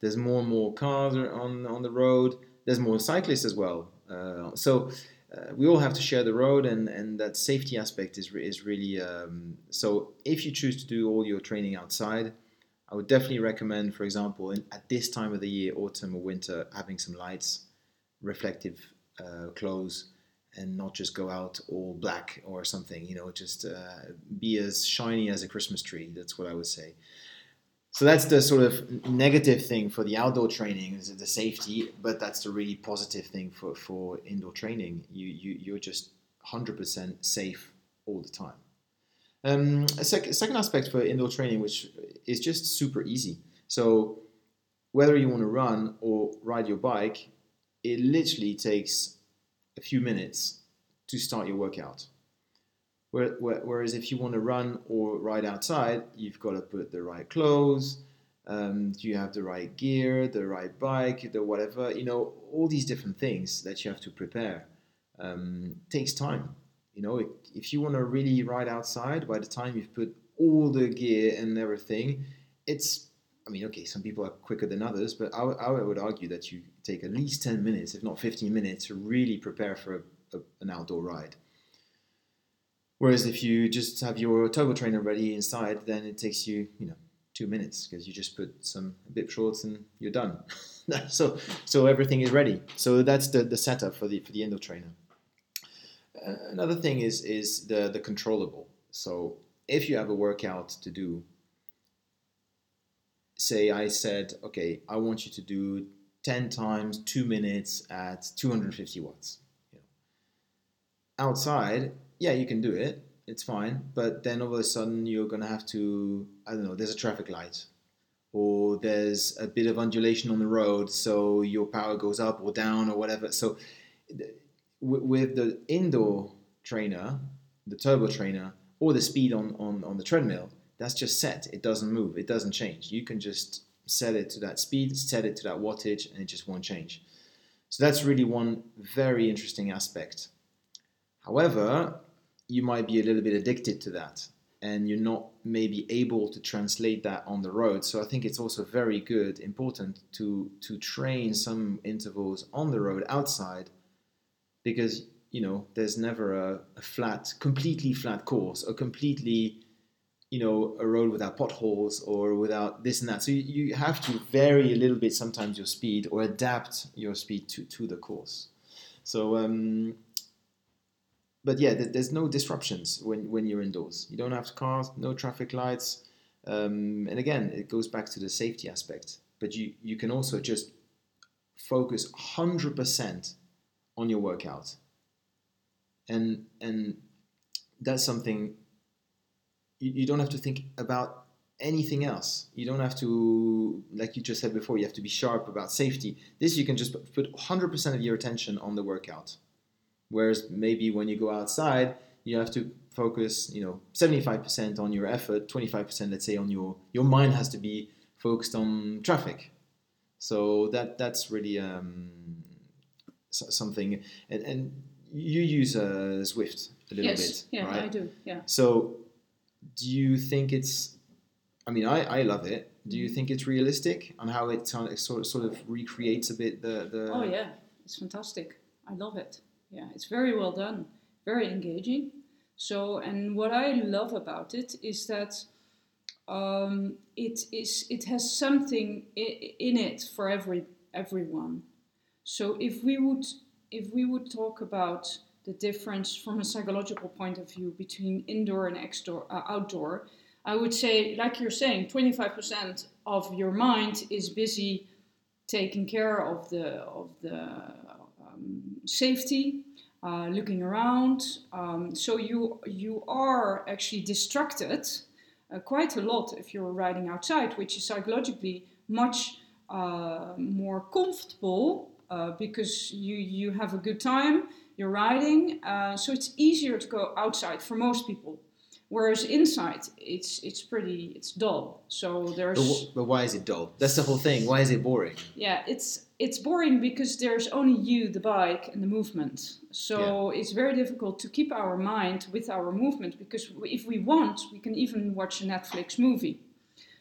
There's more and more cars on on the road. There's more cyclists as well. Uh, so uh, we all have to share the road, and, and that safety aspect is is really. Um, so if you choose to do all your training outside, I would definitely recommend, for example, in, at this time of the year, autumn or winter, having some lights, reflective uh, clothes and not just go out all black or something. You know, just uh, be as shiny as a Christmas tree. That's what I would say. So that's the sort of negative thing for the outdoor training is the safety, but that's the really positive thing for, for indoor training. You, you you're just 100% safe all the time. Um, a sec- second aspect for indoor training, which is just super easy. So whether you want to run or ride your bike, it literally takes a few minutes to start your workout. Whereas if you want to run or ride outside, you've got to put the right clothes, um, you have the right gear, the right bike, the whatever, you know, all these different things that you have to prepare. Um, takes time. You know, if, you want to really ride outside, by the time you've put all the gear and everything, it's I mean, okay, some people are quicker than others, but I would argue that you take at least 10 minutes, if not 15 minutes, to really prepare for a, a, an outdoor ride. Whereas if you just have your turbo trainer ready inside, then it takes you, you know, two minutes because you just put some bib shorts and you're done. so, so everything is ready. So that's the, the setup for the for the endo trainer. Another thing is is the the controllable. So if you have a workout to do, say I said, okay, I want you to do 10 times two minutes at 250 watts. Outside, yeah, you can do it. It's fine. But then all of a sudden, you're going to have to, I don't know, there's a traffic light or there's a bit of undulation on the road, so your power goes up or down or whatever. So with the indoor trainer, the turbo trainer, or the speed on, on, on the treadmill, that's just set. It doesn't move. It doesn't change. You can just set it to that speed, set it to that wattage, and it just won't change. So that's really one very interesting aspect. However, you might be a little bit addicted to that and you're not maybe able to translate that on the road. So I think it's also very good, important to to train some intervals on the road outside because you know there's never a, a flat, completely flat course or completely you know a road without potholes or without this and that so you, you have to vary a little bit sometimes your speed or adapt your speed to, to the course so um, but yeah there's no disruptions when, when you're indoors you don't have cars no traffic lights um, and again it goes back to the safety aspect but you, you can also just focus 100% on your workout and and that's something you, you don't have to think about anything else. You don't have to, like you just said before, you have to be sharp about safety. This you can just put 100% of your attention on the workout. Whereas maybe when you go outside, you have to focus, you know, 75% on your effort, 25% let's say on your your mind has to be focused on traffic. So that that's really um, something. And, and you use uh, Zwift a little yes, bit, yeah, right? I do. Yeah. So do you think it's I mean, I, I love it. Do you think it's realistic on how it sort of sort of recreates a bit the, the Oh yeah, it's fantastic. I love it. Yeah, it's very well done, very engaging. So, and what I love about it is that um, it is it has something in it for every everyone. So, if we would if we would talk about the difference from a psychological point of view between indoor and exdoor, uh, outdoor, I would say, like you're saying, 25% of your mind is busy taking care of the of the safety, uh, looking around. Um, so you you are actually distracted uh, quite a lot if you're riding outside, which is psychologically much uh, more comfortable uh, because you you have a good time you're riding. Uh, so it's easier to go outside for most people. Whereas inside, it's it's pretty it's dull. So there's. But, but, why is it dull? That's the whole thing. Why is it boring? Yeah, it's it's boring because there's only you, the bike, and the movement. So yeah. it's very difficult to keep our mind with our movement because if we want, we can even watch a Netflix movie.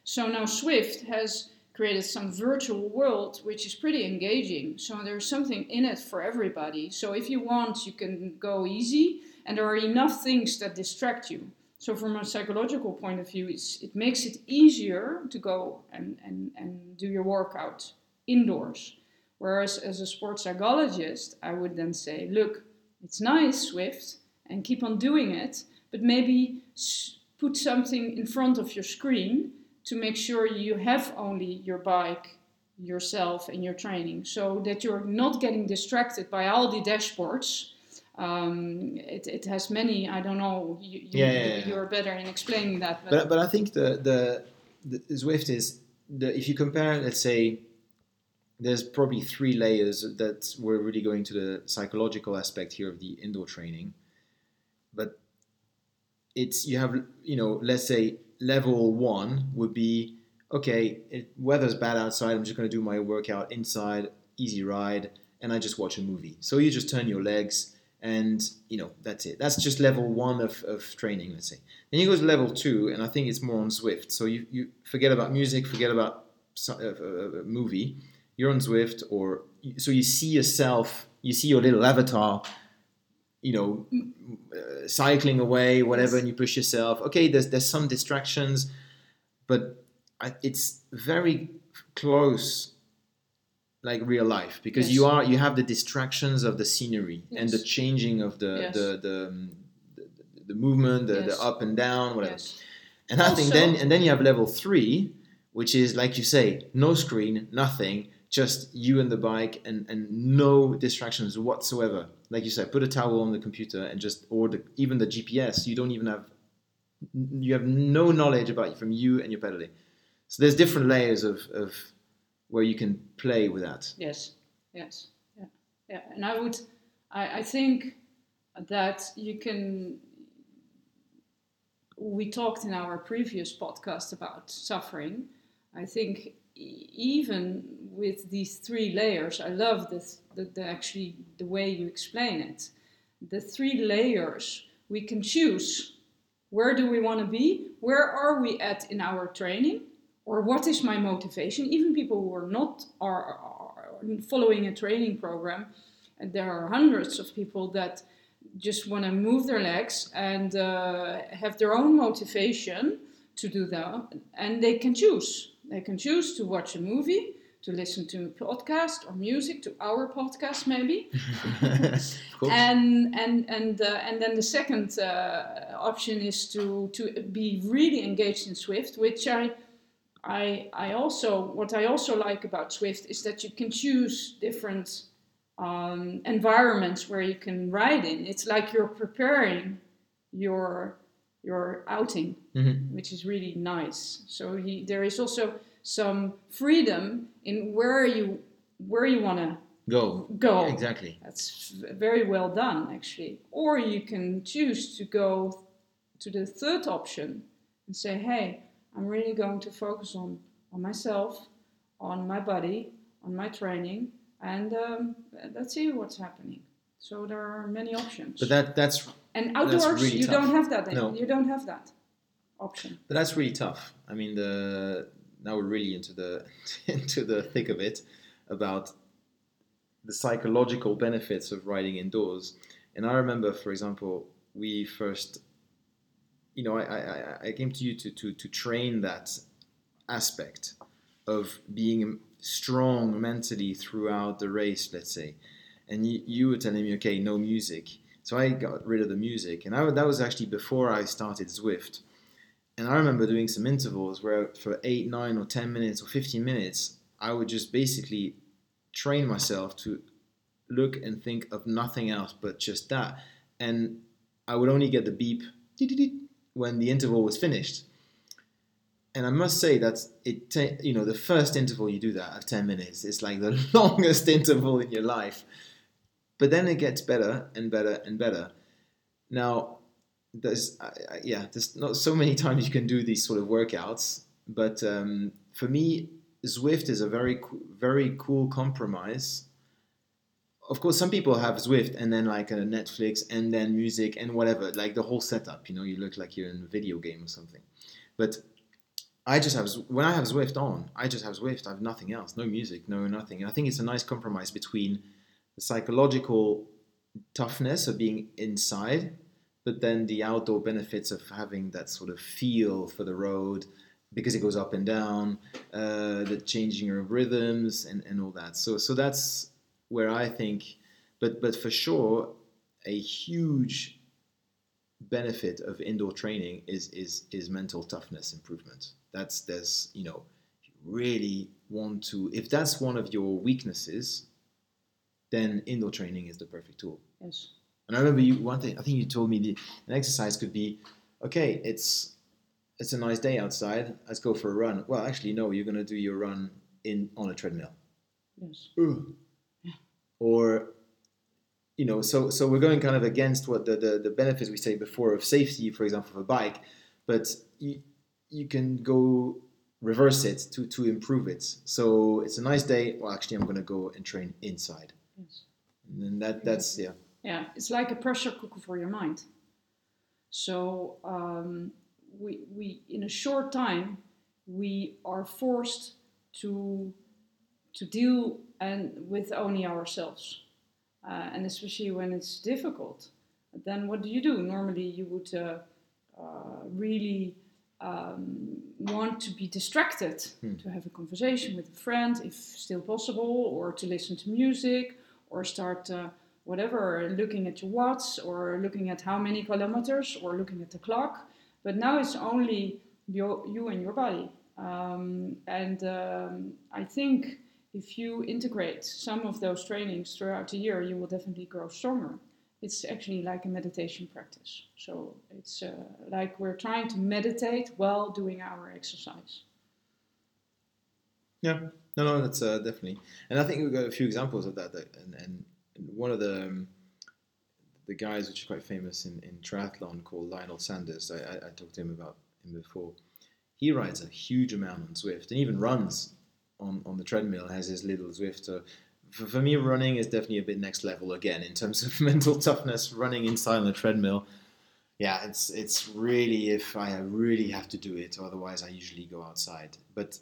So now Zwift has created some virtual world which is pretty engaging. So there's something in it for everybody. So if you want, you can go easy, and there are enough things that distract you. So from a psychological point of view, it makes it easier to go and, and, and do your workout indoors. Whereas as a sports psychologist, I would then say, look, it's nice, Zwift, and keep on doing it, but maybe put something in front of your screen to make sure you have only your bike, yourself, and your training, so that you're not getting distracted by all the dashboards. Um, it, it has many. I don't know. You, you, yeah, yeah, yeah. you're better in explaining that. But, but, but I think the, the the Zwift is the, if you compare, let's say, there's probably three layers that we're really going to the psychological aspect here of the indoor training. But it's you have you know let's say level one would be okay it, weather's bad outside i'm just going to do my workout inside easy ride and i just watch a movie so you just turn your legs and you know that's it. That's just level one of, of training let's say. Then you go to level two and i think it's more on Zwift. So you, you forget about music forget about a, a, a movie. You're on Zwift or so you see yourself you see your little avatar you know, mm. uh, cycling away, whatever, and you push yourself. Okay, there's there's some distractions, but I, it's very close, like real life, because yes. you are you have the distractions of the scenery yes. and the changing of the the, the, um, the, the movement, the, the up and down, whatever. And I also, think then and then you have level three, which is like you say, no screen, nothing just you and the bike and, and no distractions whatsoever. Like you said, put a towel on the computer and just or the, even the GPS. You don't even have you have no knowledge about from you and your pedaling. So there's different layers of, of where you can play with that. Yes, yes, yeah, yeah. And I would, I, I think that you can. We talked in our previous podcast about suffering. I think even with these three layers, I love this, the, the, actually the way you explain it. The three layers, we can choose where do we want to be, where are we at in our training, or what is my motivation. Even people who are not are, are following a training program, and there are hundreds of people that just want to move their legs and uh, have their own motivation to do that, and they can choose they can choose to watch a movie, to listen to a podcast or music, to our podcast maybe. and and and uh, and then the second uh, option is to to be really engaged in Zwift, which I. I, I also what I also like about Zwift is that you can choose different um, environments where you can ride in. It's like you're preparing your your outing, mm-hmm. which is really nice. So he, there is also some freedom in where you where you want to go. Go exactly. That's very well done, actually. Or you can choose to go to the third option and say, "Hey, I'm really going to focus on on myself, on my body, on my training, and um, let's see what's happening." So there are many options. But that that's and outdoors really you tough. don't have that. No. You don't have that option. But that's really tough. I mean the now we're really into the into the thick of it about the psychological benefits of riding indoors. And I remember, for example, we first, you know, I, I, I came to you to, to, to train that aspect of being strong mentally throughout the race, let's say. And you, you were telling me, okay, no music. So I got rid of the music. And I, that was actually before I started Zwift. And I remember doing some intervals where for eight, nine, or 10 minutes or 15 minutes, I would just basically train myself to look and think of nothing else but just that. And I would only get the beep when the interval was finished. And I must say that it, you know, the first interval you do that of 10 minutes is like the longest interval in your life. But then it gets better and better and better. Now, there's uh, yeah there's not so many times you can do these sort of workouts but um, for me Zwift is a very very cool compromise of course some people have Zwift and then like a Netflix and then music and whatever like the whole setup you know you look like you're in a video game or something but I just have when I have Zwift on I just have Zwift I have nothing else no music no nothing and I think it's a nice compromise between the psychological toughness of being inside but then the outdoor benefits of having that sort of feel for the road because it goes up and down, uh, the changing of rhythms and, and all that. So so that's where I think, but but for sure, a huge benefit of indoor training is is is mental toughness improvement. That's there's you know you really want to if that's one of your weaknesses, then indoor training is the perfect tool. Yes. And I remember you one thing. I think you told me the, an exercise could be, okay, it's it's a nice day outside. Let's go for a run. Well, actually, no. You're going to do your run in on a treadmill. Yes. Or, you know, so so we're going kind of against what the, the, the benefits we say before of safety, for example, of a bike, but you, you can go reverse it to, to improve it. So it's a nice day. Well, actually, I'm going to go and train inside. Yes. And then that that's yeah. Yeah, it's like a pressure cooker for your mind. So um, we, we in a short time we are forced to to deal and with only ourselves, uh, and especially when it's difficult. Then what do you do? Normally you would uh, uh, really um, want to be distracted, Hmm. to have a conversation with a friend, if still possible, or to listen to music, or start uh, whatever, looking at your watch, or looking at how many kilometers, or looking at the clock. But now it's only your, you and your body. Um, and um, I think if you integrate some of those trainings throughout the year, you will definitely grow stronger. It's actually like a meditation practice. So it's uh, like we're trying to meditate while doing our exercise. Yeah, no, no, that's uh, definitely, and I think we've got a few examples of that. that and, and one of the um, the guys which is quite famous in, in triathlon called Lionel Sanders. I, I, I talked to him about him before. He rides a huge amount on Zwift and even runs on, on the treadmill. Has his little Zwift. So for, for me, running is definitely a bit next level again in terms of mental toughness. Running inside on the treadmill. Yeah, it's it's really if I really have to do it. Otherwise, I usually go outside. But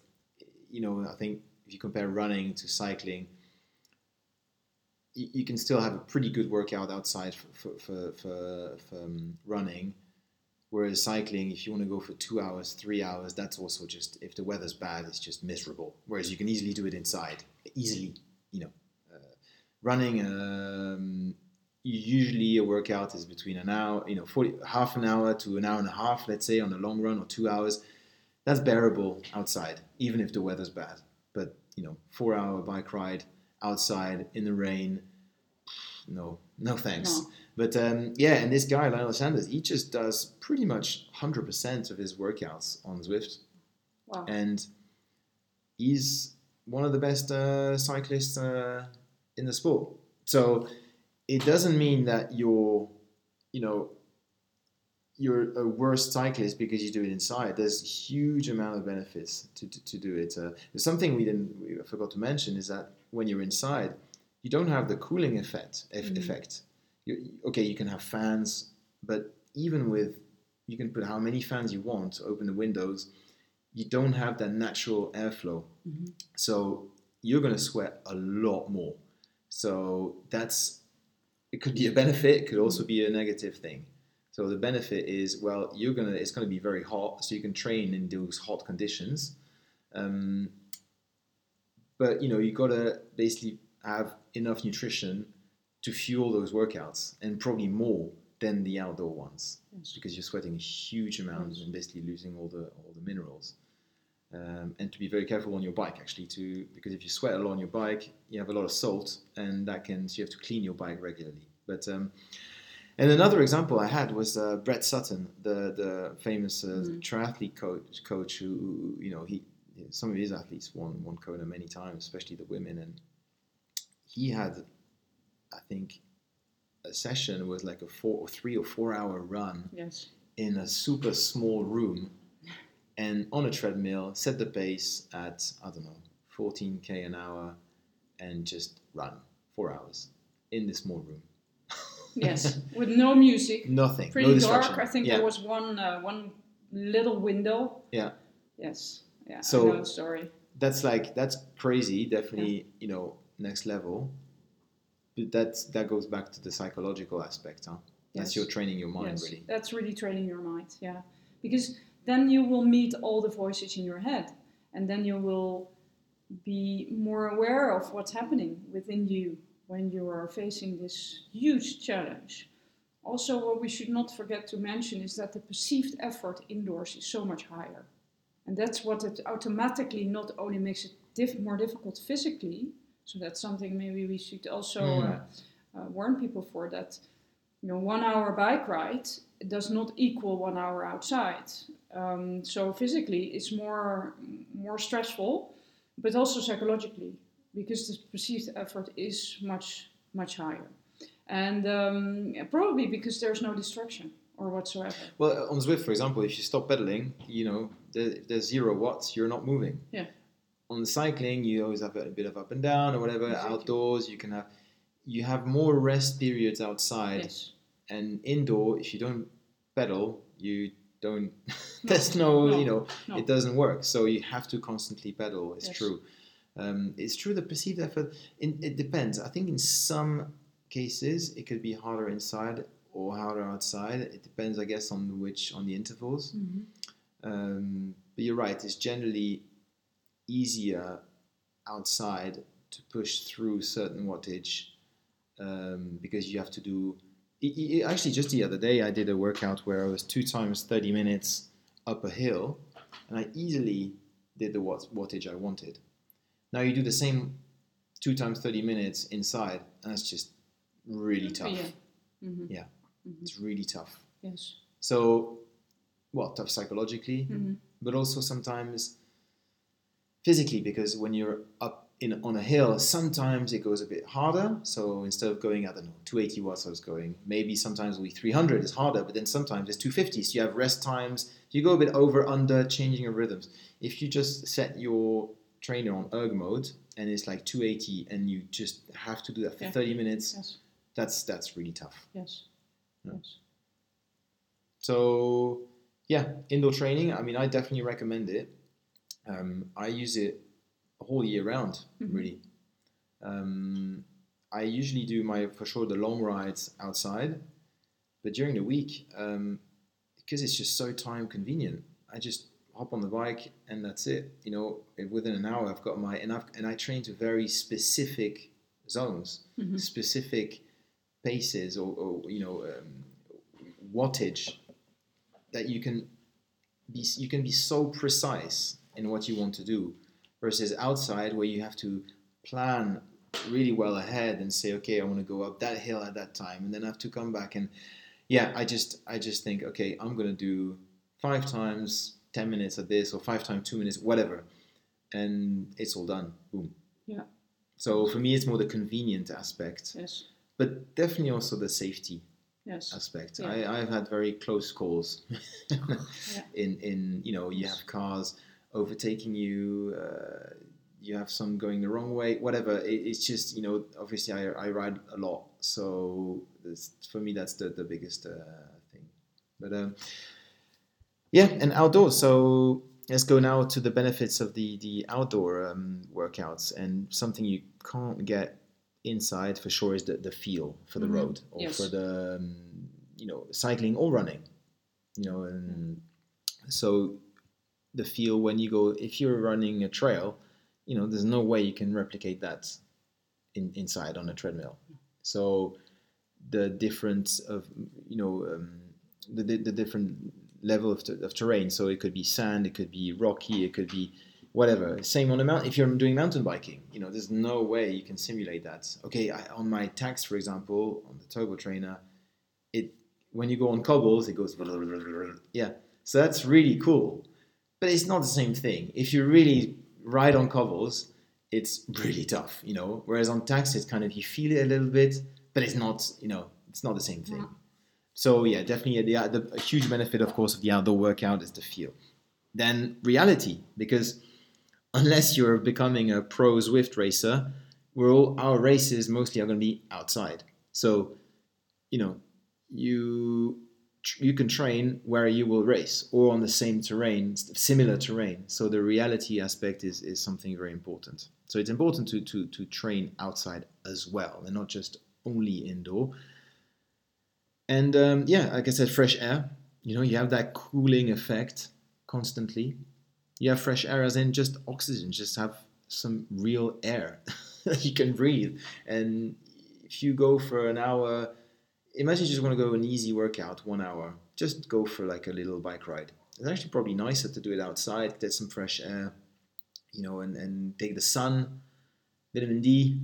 you know, I think if you compare running to cycling, you, you can still have a pretty good workout outside for, for, for, for, for um, running. Whereas cycling, if you want to go for two hours, three hours, that's also just, if the weather's bad, it's just miserable. Whereas you can easily do it inside, easily, you know. Uh, running, um, usually a workout is between an hour, you know, 40, half an hour to an hour and a half, let's say, on a long run, or two hours. That's bearable outside, even if the weather's bad. But, you know, four hour bike ride outside in the rain, no, no thanks. No. But um, yeah, and this guy, Lionel Sanders, he just does pretty much 100% of his workouts on Zwift. Wow. And he's one of the best uh, cyclists uh, in the sport. So it doesn't mean that you're, you know, you're a worse cyclist because you do it inside. There's huge amount of benefits to, to, to do it. Uh, something we didn't we forgot to mention is that when you're inside, you don't have the cooling effect. eff- Mhm. Effect. You, okay, you can have fans, but even with you can put how many fans you want open the windows, you don't have that natural airflow. Mhm. So you're going to sweat a lot more. So that's it could be a benefit, it could also be a negative thing. So the benefit is well, you're gonna it's gonna be very hot, so you can train in those hot conditions. Um, but you know you gotta basically have enough nutrition to fuel those workouts, and probably more than the outdoor ones Yes. because you're sweating a huge amount Yes. and basically losing all the all the minerals. Um, and to be very careful on your bike actually to because if you sweat a lot on your bike you have a lot of salt and that can so you have to clean your bike regularly but um, and another example I had was uh, Brett Sutton the the famous uh, Mhm. triathlete coach coach who who, you know he some of his athletes won won Kona many times especially the women and he had I think a session was like a four or three or four hour run Yes. in a super small room and on a treadmill, set the pace at, I don't know, 14k an hour and just run four hours in this small room. Yes. With no music. Nothing. Pretty no dark. I think yeah. there was one uh, one little window. Yeah. Yes. Yeah. So- I know the story. That's like, that's crazy. Definitely, you know, next level. But that's, that goes back to the psychological aspect, huh? That's your training your mind, yes. really. That's really training your mind. Yeah. Because then you will meet all the voices in your head, and then you will be more aware of what's happening within you when you are facing this huge challenge. Also, what we should not forget to mention is that the perceived effort indoors is so much higher. And that's what it automatically not only makes it diff- more difficult physically, so that's something maybe we should also uh, uh, warn people for that you know, one hour bike ride does not equal one hour outside. Um, so physically, it's more more stressful, but also psychologically because the perceived effort is much much higher, and um, probably because there's no distraction or whatsoever. Well, on Zwift, for example, if you stop pedaling, you know, there, there's zero watts, you're not moving. Yeah. On the cycling, you always have a bit of up and down or whatever. Exactly. Outdoors, you can have you have more rest periods outside, Yes. and indoor, if you don't pedal, you don't. there's no, no, you know, no. it doesn't work. So you have to constantly pedal. It's Yes. true. Um, it's true. The perceived effort. In, it depends. I think in some cases it could be harder inside or harder outside. It depends, I guess, on which on the intervals. Mhm. Um, but you're right. It's generally easier outside to push through certain wattage um, because you have to do. i- i- Actually, just the other day, I did a workout where I was two times 30 minutes up a hill, and I easily did the watt, wattage I wanted. Now you do the same two times 30 minutes inside, and that's just really tough. Yeah. Mhm. Yeah. Mhm. It's really tough. Yes. So, well, tough psychologically, Mhm. but also sometimes physically because when you're up in on a hill, sometimes it goes a bit harder. So instead of going, I don't know, 280 watts, I was going. Maybe sometimes be 300 is harder, but then sometimes it's 250. So you have rest times. You go a bit over, under, changing your rhythms. If you just set your trainer on erg mode and it's like 280 and you just have to do that for Yeah. 30 minutes, Yes. that's that's really tough. Yes. Yeah. Yes. So yeah, indoor training. I mean, I definitely recommend it. Um, I use it all year round, Mhm. really. Um, I usually do my for sure the long rides outside, but during the week, um, because it's just so time convenient, I just hop on the bike and that's it. You know, within an hour, I've got my and I've and I train to very specific zones Mhm. specific paces or, or you know um, wattage that you can be you can be so precise in what you want to do versus outside where you have to plan really well ahead and say okay I want to go up that hill at that time and then I have to come back and yeah I just I just think okay I'm gonna do five times 10 minutes at this or five times two minutes whatever and it's all done boom Yeah. so for me it's more the convenient aspect Yes. but definitely also the safety Yes. aspect. Yeah. I, I've had very close calls in in you know you have cars overtaking you, uh, you have some going the wrong way, whatever. It, it's just you know obviously I, I ride a lot, so this, for me that's the the biggest uh, thing. But um, yeah, and outdoors. So let's go now to the benefits of the the outdoor um, workouts and something you can't get inside for sure is the, the feel for the Mhm. road or Yes. for the um, you know cycling or running you know and so the feel when you go if you're running a trail you know there's no way you can replicate that in, inside on a treadmill. So the difference of you know um, the, the, different level of, of terrain. So it could be sand it could be rocky it could be whatever. Same on a mountain if you're doing mountain biking you know there's no way you can simulate that. Okay I, on my Tacx for example on the turbo trainer it when you go on cobbles it goes yeah. So that's really cool but it's not the same thing if you really ride on cobbles it's really tough you know whereas on Tacx it's kind of you feel it a little bit but it's not you know it's not the same thing Yeah. so yeah definitely the, uh, the a huge benefit of course of the outdoor workout is the feel then reality because unless you're becoming a pro Zwift racer, we're all our races mostly are going to be outside. So, you know, you you can train where you will race or on the same terrain, similar terrain. So the reality aspect is is something very important. So it's important to to to train outside as well, and not just only indoor. And um, yeah, like I said, fresh air. You know, you have that cooling effect constantly you have fresh air as in just oxygen just have some real air that you can breathe and if you go for an hour imagine you just want to go an easy workout one hour just go for like a little bike ride it's actually probably nicer to do it outside get some fresh air you know and, and take the sun vitamin d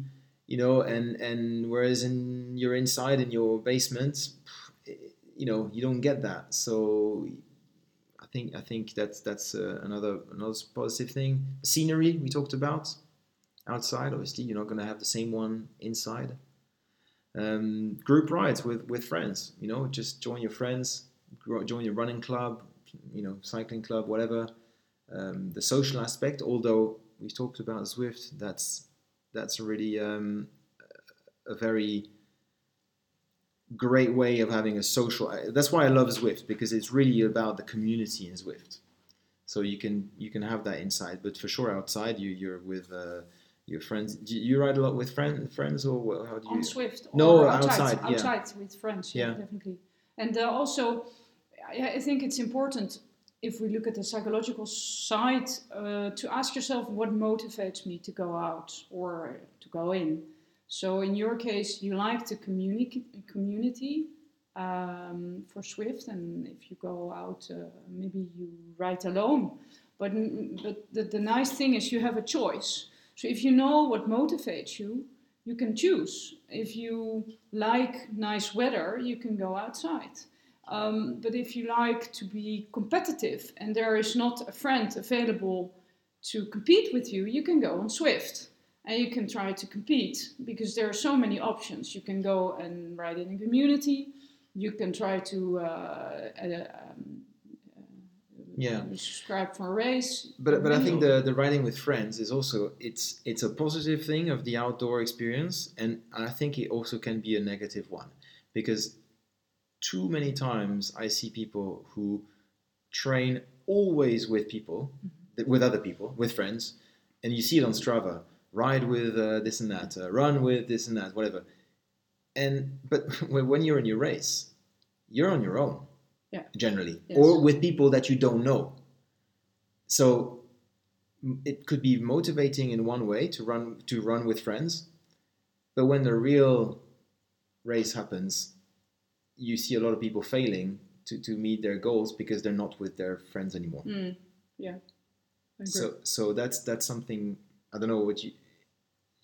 you know, and and whereas in you're inside in your basement, you know, you don't get that. So I think I think that's that's uh, another another positive thing. Scenery we talked about outside. Obviously, you're not going to have the same one inside. Um, group rides with with friends. You know, just join your friends, join your running club, you know, cycling club, whatever. Um, the social aspect, although we talked about Zwift, that's that's really um, a very great way of having a social. That's why I love Zwift because it's really about the community in Zwift. So you can you can have that inside, but for sure outside you you're with. Uh, your friends, do you ride a lot with friend, friends, or how do you? On Zwift. No, outside. Outside, outside with friends. Yeah, yeah. definitely. And uh, also, I, I think it's important if we look at the psychological side uh, to ask yourself what motivates me to go out or to go in. So in your case, you like the communi- community um, for Zwift and if you go out, uh, maybe you ride alone. But but the, the nice thing is you have a choice. So if you know what motivates you, you can choose. If you like nice weather, you can go outside. Um, but if you like to be competitive and there is not a friend available to compete with you, you can go on Zwift and you can try to compete because there are so many options. You can go and ride in a community. You can try to uh, um, yeah. Subscribe for a race but but i think the the riding with friends is also it's it's a positive thing of the outdoor experience and i think it also can be a negative one. Because too many times i see people who train always with people mm-hmm. with other people with friends and you see it on strava ride with uh, this and that uh, run with this and that whatever. And but when you're in your race you're on your own yeah. generally, yes. or with people that you don't know. So it could be motivating in one way to run to run with friends, but when the real race happens, you see a lot of people failing to, to meet their goals because they're not with their friends anymore. Mm. Yeah. So so that's that's something I don't know what you.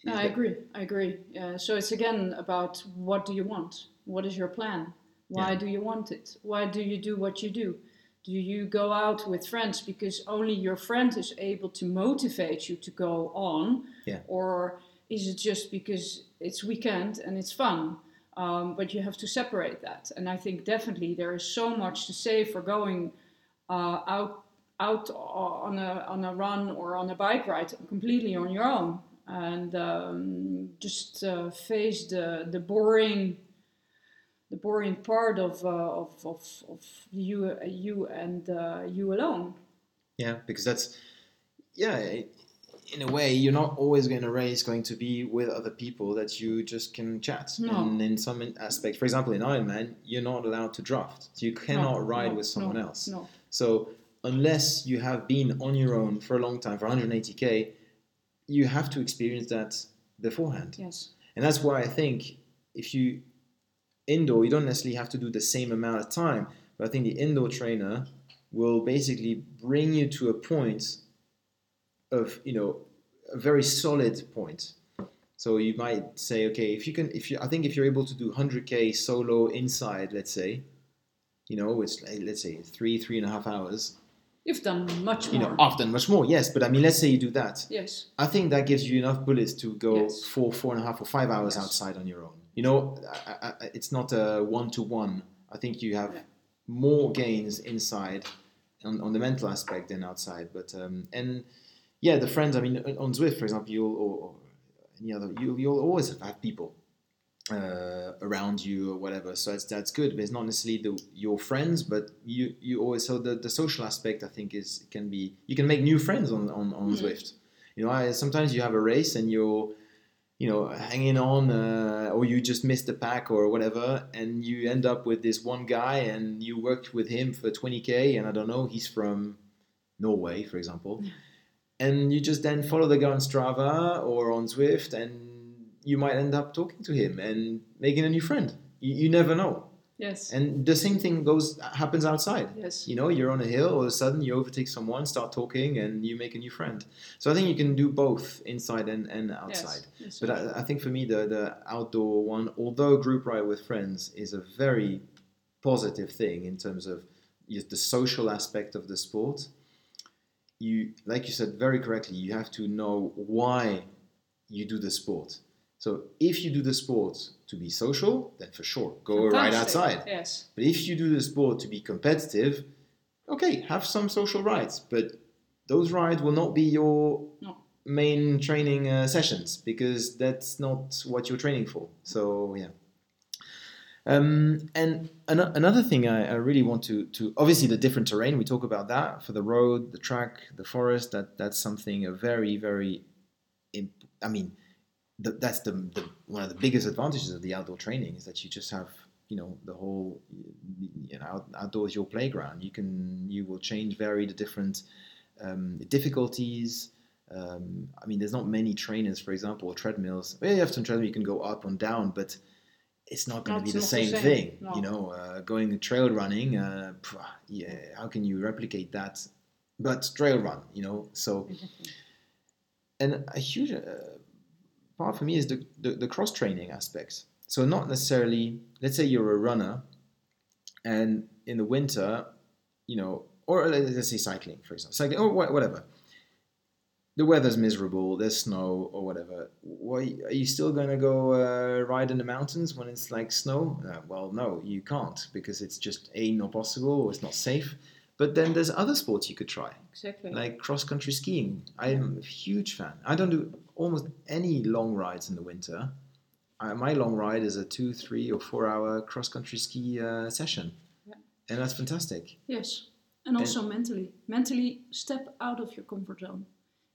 No, I agree. I agree. Uh, so it's again about what do you want? What is your plan? Why yeah. do you want it? Why do you do what you do? Do you go out with friends because only your friend is able to motivate you to go on? Yeah. Or is it just because it's weekend and it's fun? Um, but you have to separate that. And I think definitely there is so much to say for going uh, out out on a on a run or on a bike ride completely on your own and um, just uh, face the the boring the boring part of, uh, of, of, of you, you and uh, you alone. Yeah, because that's, yeah, in a way, you're not always going to race going to be with other people that you just can chat. No. And in some aspect, for example, in Ironman, you're not allowed to draft. So you cannot no, ride no, with someone else. No. So unless you have been on your own for a long time, for 180k, you have to experience that beforehand. Yes. And that's why I think if you indoor, you don't necessarily have to do the same amount of time. But I think the indoor trainer will basically bring you to a point of, you know, a very solid point. So you might say, okay, if you can, if you, I think if you're able to do 100k solo inside, let's say, you know, it's let's say three, three and a half hours. You've done much more. You know, I've done much more, yes. But I mean, let's say you do that. Yes. I think that gives you enough bullets to go yes. four, four and a half, or five hours yes. outside on your own you know, I, I, it's not a one to one. I think you have yeah. more gains inside on, on the mental aspect than outside. But um, and yeah, the friends. I mean, on Zwift, for example, you'll or, or any other, you, you'll always have people uh, around you or whatever. So that's that's good. But it's not necessarily the, your friends, but you you always so the, the social aspect I think is can be you can make new friends on on, on mm-hmm. Zwift. You know, I, sometimes you have a race and you're you know hanging on uh, or you just missed the pack or whatever and you end up with this one guy and you worked with him for 20k and i don't know he's from norway for example. And you just then follow the guy on strava or on zwift and you might end up talking to him and making a new friend. You, you never know Yes. And the same thing goes happens outside. yes. You know, you're on a hill, all of a sudden you overtake someone, start talking, and you make a new friend. So I think you can do both inside and, and outside. Yes. yes. But I, I think for me, the, the outdoor one, although group ride with friends is a very positive thing in terms of the social aspect of the sport, you, like you said very correctly, you have to know why you do the sport. So if you do the sport to be social, then for sure go Fantastic. outside. Yes. But if you do the sport to be competitive, okay, have some social rides, but those rides will not be your No. main training uh, sessions because that's not what you're training for. So yeah. Um, and an- another thing I, I really want to, to obviously the different terrain we talk about that for the road, the track, the forest. That that's something a very very, imp- I mean, the, that's the, the one of the biggest advantages of the outdoor training is that you just have you know the whole you know out, outdoors your playground. You can you will change vary the different um, difficulties. Um, I mean, there's not many trainers, for example, or treadmills. Well, you have some treadmill you can go up and down, but it's not going to be the not the same, same, thing. no. You know, uh, going trail running, uh, yeah, how can you replicate that? But trail run, you know, so and a huge uh, part for me is the, the, the cross training aspects. So not necessarily, let's say you're a runner, and in the winter, you know, or let's say cycling, for example, cycling or whatever. The weather's miserable. There's snow or whatever. Why are you still going to go uh, ride in the mountains when it's like snow? Uh, well, no, you can't because it's just a not possible or it's not safe. But then there's other sports you could try Exactly. like cross country skiing. I'm a huge fan. I don't do almost any long rides in the winter. I, my long ride is a two, three, or four hour cross country ski uh, session, Yeah. and that's fantastic. Yes. And also mentally. Mentally step out of your comfort zone.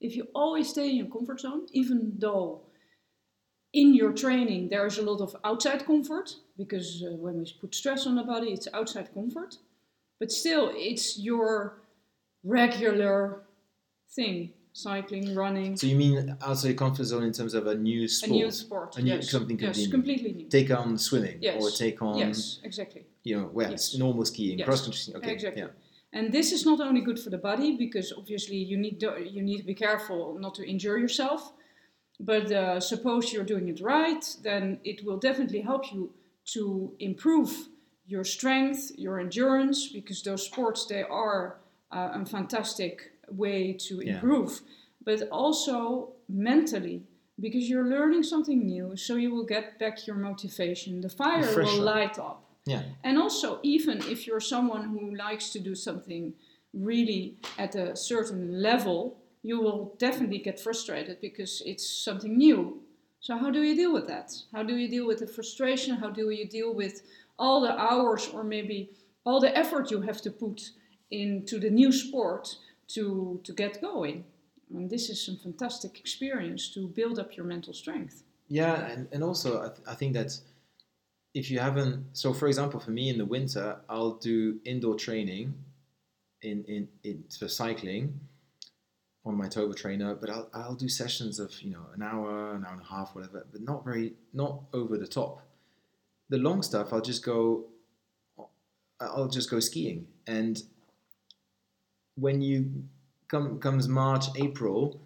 If you always stay in your comfort zone, even though in your training there is a lot of outside comfort, because uh, when we put stress on the body, it's outside comfort, but still it's your regular thing cycling, running, So you mean outside your comfort zone in terms of a new a sport? new sport. A new- yes. something yes, completely- completely new. Take on swimming Yes. or take on Yes, exactly. you know well Yes. normal skiing, Yes. cross country skiing. Okay, exactly. yeah. And this is not only good for the body because obviously you need to, you need to be careful not to injure yourself. But uh, suppose you're doing it right, then it will definitely help you to improve your strength, your endurance, because those sports they are uh, a fantastic way to Yeah. improve. But also mentally, because you're learning something new, so you will get back your motivation. The fire will light up. Yeah. And also, even if you're someone who likes to do something really at a certain level, you will definitely get frustrated because it's something new. So, how do you deal with that? How do you deal with the frustration? How do you deal with all the hours or maybe all the effort you have to put into the new sport to, to get going? And this is some fantastic experience to build up your mental strength. Yeah, and, and also I, th- I think that if you haven't, so for example, for me in the winter, I'll do indoor training in in, in for cycling on my turbo trainer, but I'll, I'll do sessions of you know an hour, an hour and a half, whatever, but not very, not over the top. The long stuff, I'll just go, I'll just go skiing, and when you come comes March, April,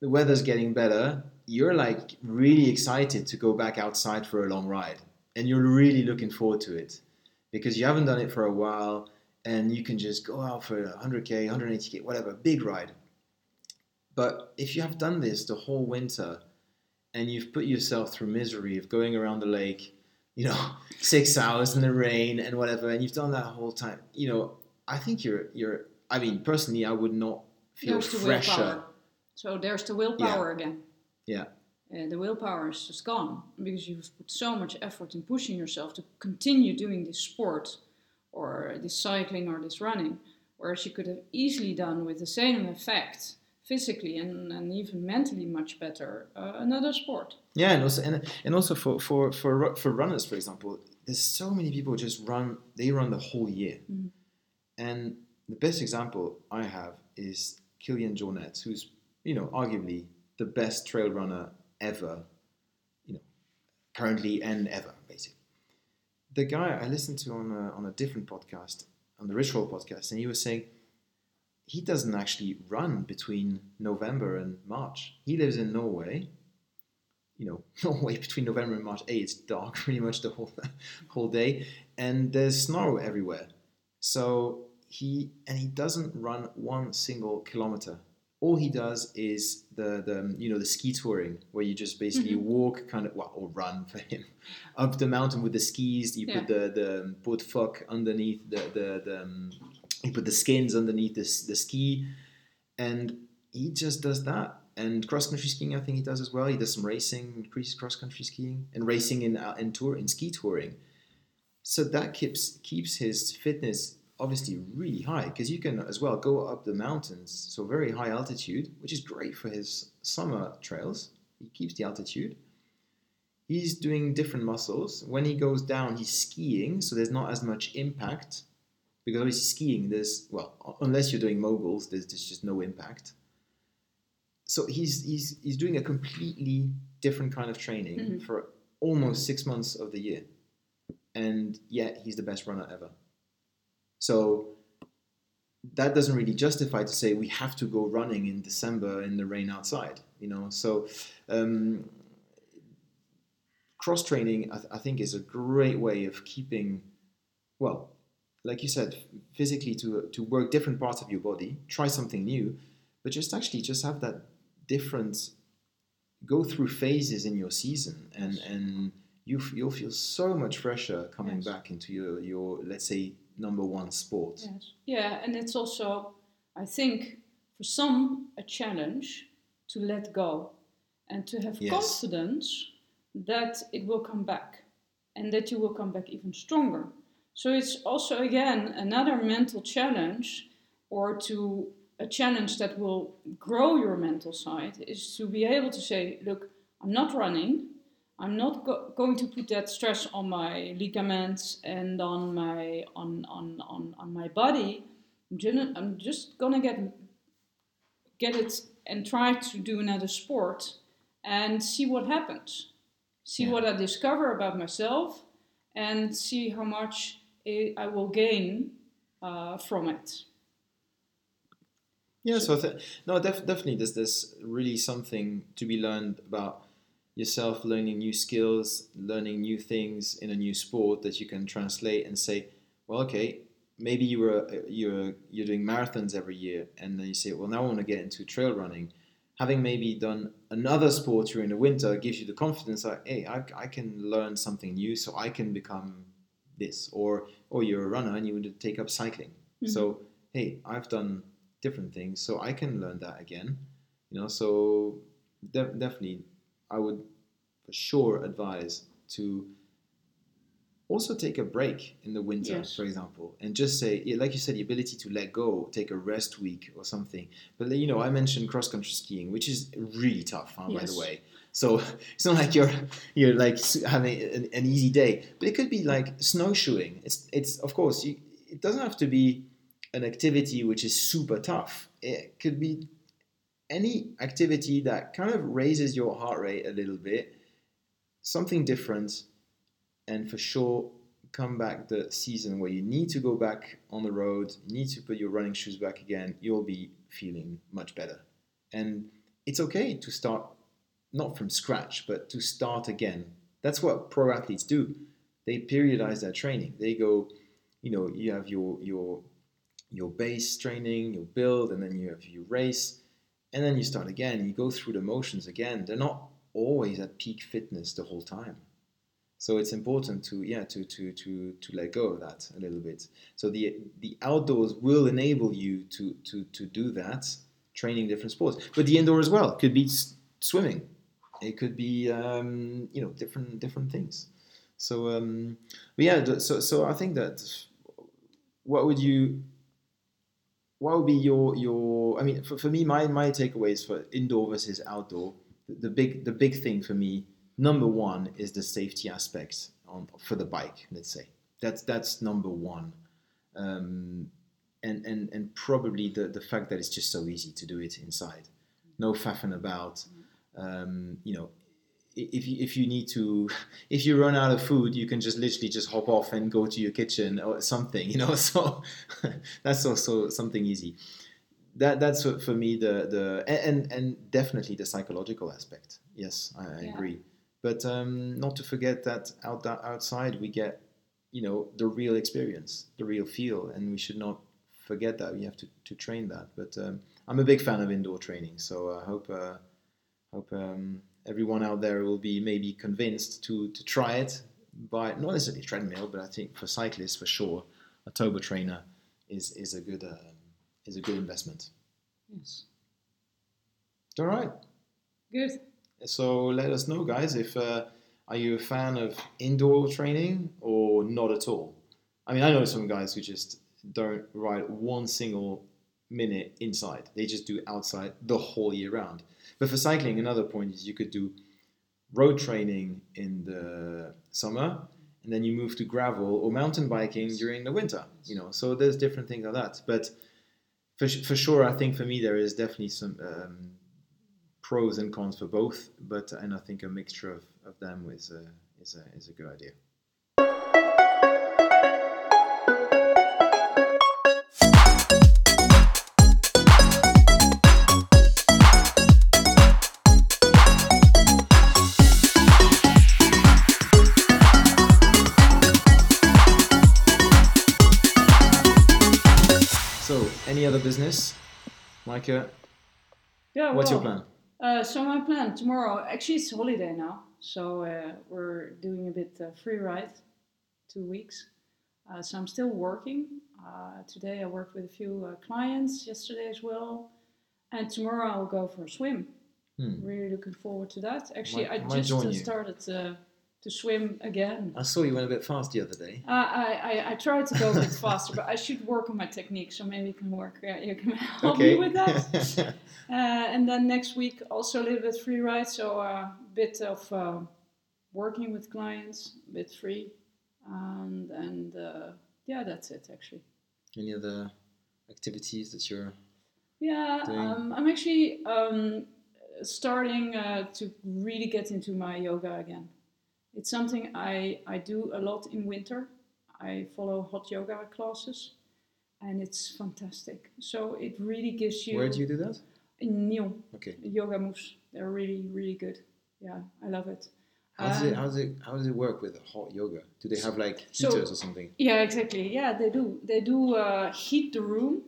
the weather's getting better. You're like really excited to go back outside for a long ride, and you're really looking forward to it because you haven't done it for a while, and you can just go out for 100k, 180k, whatever, big ride. But if you have done this the whole winter, and you've put yourself through misery of going around the lake, you know, six hours in the rain and whatever, and you've done that whole time, you know, I think you're you're. I mean, personally, I would not feel There's the fresher. willpower. So there's the willpower again. Yeah. Uh, the willpower is just gone because you've put so much effort in pushing yourself to continue doing this sport or this cycling or this running, whereas you could have easily done with the same effect physically and, and even mentally much better uh, another sport. Yeah, and also and, and also for, for for for runners, for example, there's so many people just run. They run the whole year, Mhm. and the best example I have is Kilian Jornet, who's you know arguably the best trail runner ever, you know, currently and ever basically. the guy I listened to on a, on a different podcast, on the Rich Roll podcast, and he was saying he doesn't actually run between November and March. He lives in Norway. You know, Norway between November and March. A, it's dark pretty much the whole whole day, and there's snow everywhere. So he and he doesn't run one single kilometer. All he does is the the you know the ski touring where you just basically Mhm. walk kind of well, or run for him up the mountain with the skis. You put the the put fuck underneath the the, the um, you put the skins underneath the, s- the ski, and he just does that. And cross country skiing, I think he does as well. He does some racing, increases cross country skiing, and racing in uh, in tour in ski touring. So that keeps keeps his fitness obviously really high because you can as well go up the mountains, so very high altitude, which is great for his summer trails. He keeps the altitude. He's doing different muscles. When he goes down, he's skiing, so there's not as much impact because obviously skiing there's well unless you're doing moguls there's, there's just no impact so he's he's he's doing a completely different kind of training Mhm. for almost six months of the year and yet he's the best runner ever so that doesn't really justify to say we have to go running in december in the rain outside you know so um, cross training I, th- I think is a great way of keeping well like you said, physically to to work different parts of your body, try something new, but just actually just have that different go through phases in your season, and and you f- you'll feel so much fresher coming Yes. back into your your let's say number one sport. Yes. Yeah, and it's also, I think, for some, a challenge to let go and to have Yes. confidence that it will come back and that you will come back even stronger. So it's also, again, another mental challenge or to a challenge that will grow your mental side is to be able to say, look, I'm not running. I'm not go- going to put that stress on my ligaments and on my on on on, on my body. I'm just, I'm just gonna get get it and try to do another sport and see what happens. See Yeah. what I discover about myself and see how much i I will gain uh, from it. Yeah, so I th- no, def- definitely, there's there's really something to be learned about yourself, learning new skills, learning new things in a new sport that you can translate and say, well, okay, maybe you were uh, you're you're doing marathons every year, and then you say, well, now I want to get into trail running. Having maybe done another sport during the winter gives you the confidence that hey, I, I can learn something new, so I can become this, or or you're a runner and you want to take up cycling. Mm-hmm. So hey, I've done different things, so I can learn that again. You know, so def- definitely, I would for sure advise to also take a break in the winter, Yes. for example, and just say, like you said, the ability to let go, take a rest week or something. But you know, I mentioned cross country skiing, which is really tough, huh, by the way. So it's not like you're you're like having an, an easy day, but it could be like snowshoeing. It's it's of course you, it doesn't have to be an activity which is super tough. It could be any activity that kind of raises your heart rate a little bit, something different, and for sure come back the season where you need to go back on the road, you need to put your running shoes back again, you'll be feeling much better. And it's okay to start not from scratch, but to start again. That's what pro athletes do. They periodize their training. They go, you know, you have your your your base training, your build, and then you have your race, and then you start again. You go through the motions again. They're not always at peak fitness the whole time. So it's important to yeah to to to to let go of that a little bit. So the the outdoors will enable you to to to do that, training different sports. But the indoor as well could be swimming. It could be um, you know different different things. So um, but yeah, so so I think that what would you what would be your your I mean for, for me my my takeaways for indoor versus outdoor the, the big the big thing for me number one is the safety aspect on for the bike let's say. That's that's number one. Um, and and and probably the the fact that it's just so easy to do it inside. No faffing about. Um, you know if you, if you need to if you run out of food you can just literally just hop off and go to your kitchen or something you know? So that's also something easy. That that's for, for me the the and and definitely the psychological aspect. Yes i, I Yeah. agree. But um, not to forget that out outside we get you know the real experience the real feel and we should not forget that. We have to, to train that. But um, i'm a big fan of indoor training so i hope uh, hope um, everyone out there will be maybe convinced to to try it by not necessarily treadmill but i think for cyclists for sure a turbo trainer is is a good um, is a good investment. Yes. all right. Good. so let us know guys if uh, are you a fan of indoor training or not at all? I mean i know some guys who just don't ride one single minute inside. They just do outside the whole year round but for cycling another point is you could do road training in the summer and then you move to gravel or mountain biking during the winter you know. So there's different things like that. But for, for sure i think for me there is definitely some um, pros and cons for both but and i think a mixture of, of them is a, is a, is a good idea micah Yeah. what's your plan Uh, so my plan tomorrow, actually it's holiday now, so uh, we're doing a bit uh, free ride, two weeks. Uh, so I'm still working. Uh, today I worked with a few uh, clients, yesterday as well, and tomorrow I'll go for a swim. Hmm. Really looking forward to that. Actually, Might- I might just uh, started uh, to swim again. i saw you went a bit fast the other day Uh, I, I, I tried to go a bit faster, but I should work on my technique, so maybe you can work. Uh, you can help me with that. Uh, and then next week also a little bit free ride, so a bit of uh, working with clients, a bit free, and and uh, yeah, that's it actually. any other activities that you're Yeah, Doing- um, I'm actually um, starting uh, to really get into my yoga again. It's something I, I do a lot in winter. I follow hot yoga classes, and it's fantastic. So it really gives you. where do you do that in Nyon. okay yoga moves. They're really, really good. Yeah, I love it. How does it Um, how does it how does it work with hot yoga? Do they have like So- heaters or something? Yeah, exactly. Yeah, they do. They do uh, heat the room,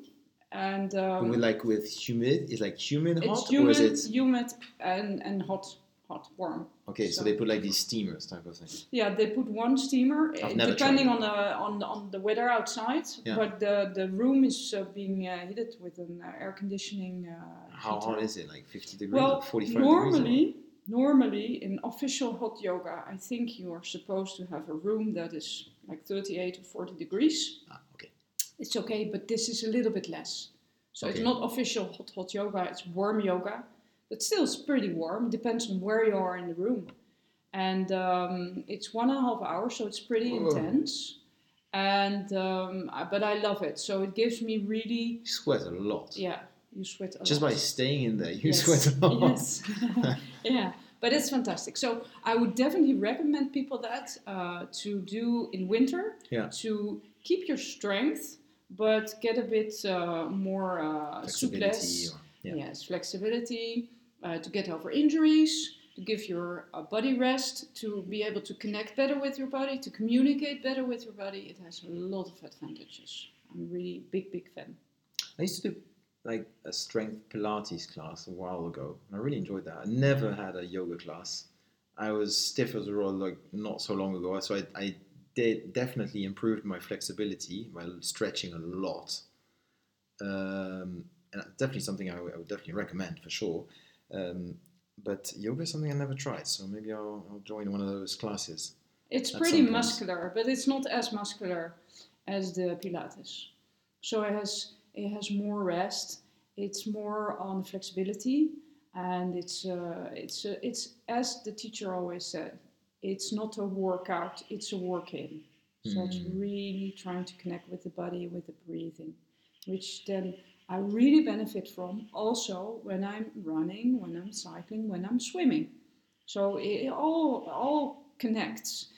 and um, with like with humid is like humid it's hot humid, or is it humid and and hot, hot, warm. Okay? So, so- they put like these steamers type of thing. Yeah, they put one steamer, I've depending on the on the- on the weather outside. Yeah. But the the room is uh, being uh, heated with an air conditioning. Uh, How hot is it? Like fifty degrees Well, or forty five degrees? normally, normally in official hot yoga, I think you are supposed to have a room that is like 38 or 40 degrees. Ah, okay. It's okay, but this is a little bit less. So Okay. it's not official hot hot yoga. It's warm yoga, but still it's pretty warm. Depends on where you are in the room, and um, it's one and a half hours, so it's pretty intense. And um, but I love it. So it gives me really You sweat a lot. yeah. You sweat a Just lot. by staying in there, you Yes. sweat a lot. Yes. yeah, but it's fantastic. So I would definitely recommend people that uh, to do in winter Yeah. to keep your strength, but get a bit uh, more uh, souplesse. Or, yeah. Yes, flexibility uh, to get over injuries, to give your uh, body rest, to be able to connect better with your body, to communicate better with your body. It has a lot of advantages. I'm really big, big fan. I used to do like a strength Pilates class a while ago, and I really enjoyed that. I never had a yoga class. I was stiff as a roll like not so long ago, so I, I did definitely improved my flexibility by stretching a lot. Um, and definitely something I would I would definitely recommend for sure. Um, but yoga is something I never tried, so maybe I'll, I'll join one of those classes. It's pretty muscular, but it's not as muscular as the Pilates. So it has it has more rest. It's more on flexibility, and it's uh, it's uh, it's as the teacher always said. It's not a workout; it's a work in. So it's Hmm. really trying to connect with the body, with the breathing, which then I really benefit from also when I'm running, when I'm cycling, when I'm swimming. So it all all connects.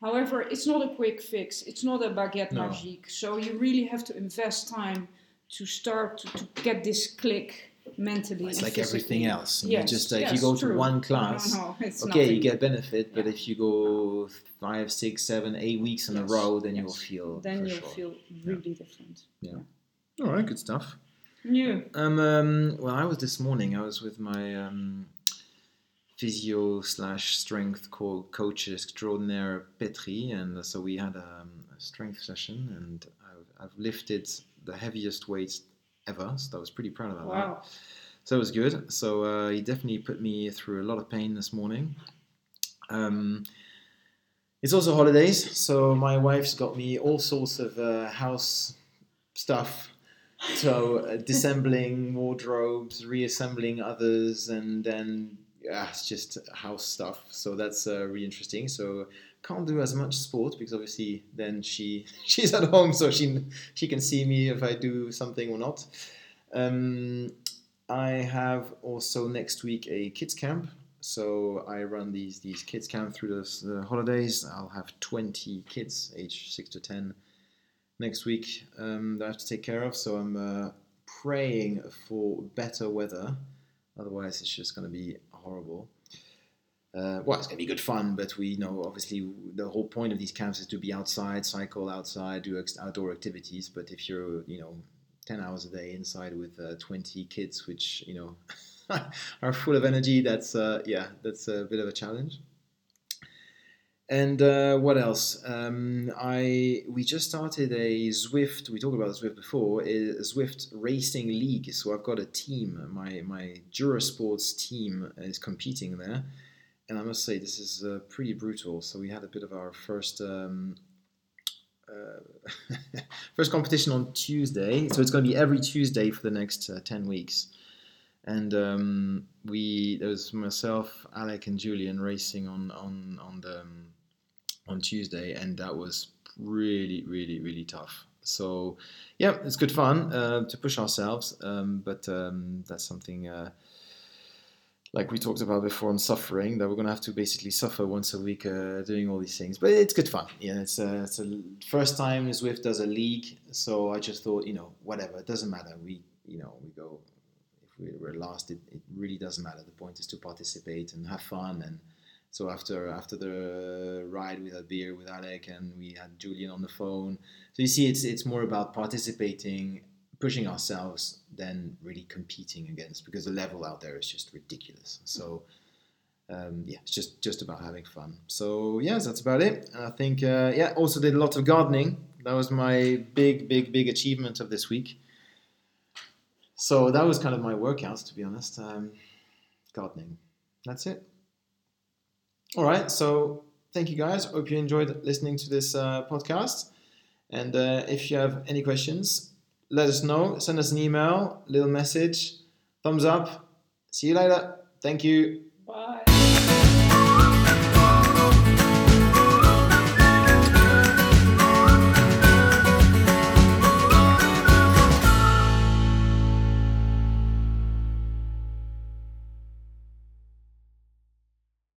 However, it's not a quick fix. It's not a baguette No. magique. So you really have to invest time to start to, to get this click mentally. It's and like everything physically. else. You Yes, just uh, if yes, you go to one class, no, no, it's okay, you get benefit, but Yeah. if you go five, six, seven, eight weeks in a row, then yes. you'll feel. Then for you'll sure. feel really different. Yeah. All right, good stuff. Yeah. Um, um, well, I was this morning. I was with my um, physio slash strength co- coach extraordinaire Petri, and so we had um, a strength session, and I've, I've lifted the heaviest weights ever. So I was pretty proud about that. Wow. So it was good. So uh, he definitely put me through a lot of pain this morning. Um, it's also holidays, so my wife's got me all sorts of uh, house stuff. So uh, wardrobes, reassembling others, and then yeah, it's just house stuff. So that's uh, really interesting. So can't do as much sport because obviously then she she's at home, so she she can see me if I do something or not. Um, I have also next week a kids camp. So I run these these kids camp through the the holidays. I'll have 20 kids, age six to 10, next week um, that I have to take care of. So I'm uh, praying for better weather. Otherwise, it's just going to be horrible. Uh, well, it's going to be good fun, but we know obviously the whole point of these camps is to be outside, cycle outside, do ex- outdoor activities. But if you're, you know, 10 hours a day inside with uh, 20 kids, which, you know, are full of energy, that's, uh, yeah, that's a bit of a challenge. And uh, what else? Um, I we just started a Zwift. We talked about Zwift before. A Zwift racing league. So I've got a team. My my Durasports team is competing there, and I must say this is uh, pretty brutal. So we had a bit of our first um, uh, first competition on Tuesday. So it's going to be every Tuesday for the next uh, ten weeks. And um, we there was myself, Alec, and Julian racing on on on the um, on Tuesday, and that was really really really tough. So yeah, it's good fun uh, to push ourselves, um, but um, that's something. Uh, like we talked about before on suffering, that we're going to have to basically suffer once a week uh, doing all these things. But it's good fun. Yeah, it's a, it's a first time Zwift does a league, so I just thought, you know, whatever, it doesn't matter. We, you know, we go if we are last, it, it really doesn't matter. The point is to participate and have fun. And so after after the ride, we had beer with Alec and we had Julian on the phone. So you see, it's it's more about participating, pushing ourselves than really competing against because the level out there is just ridiculous. So. Um, yeah, it's just just about having fun. So yeah, that's about it. And I think uh, yeah, also did a lot of gardening. That was my big, big, big achievement of this week. So that was kind of my workouts, to be honest. Um, gardening. That's it. All right. So thank you guys. Hope you enjoyed listening to this uh, podcast. And uh, if you have any questions, let us know. Send us an email, little message, thumbs up. See you later. Thank you. Bye.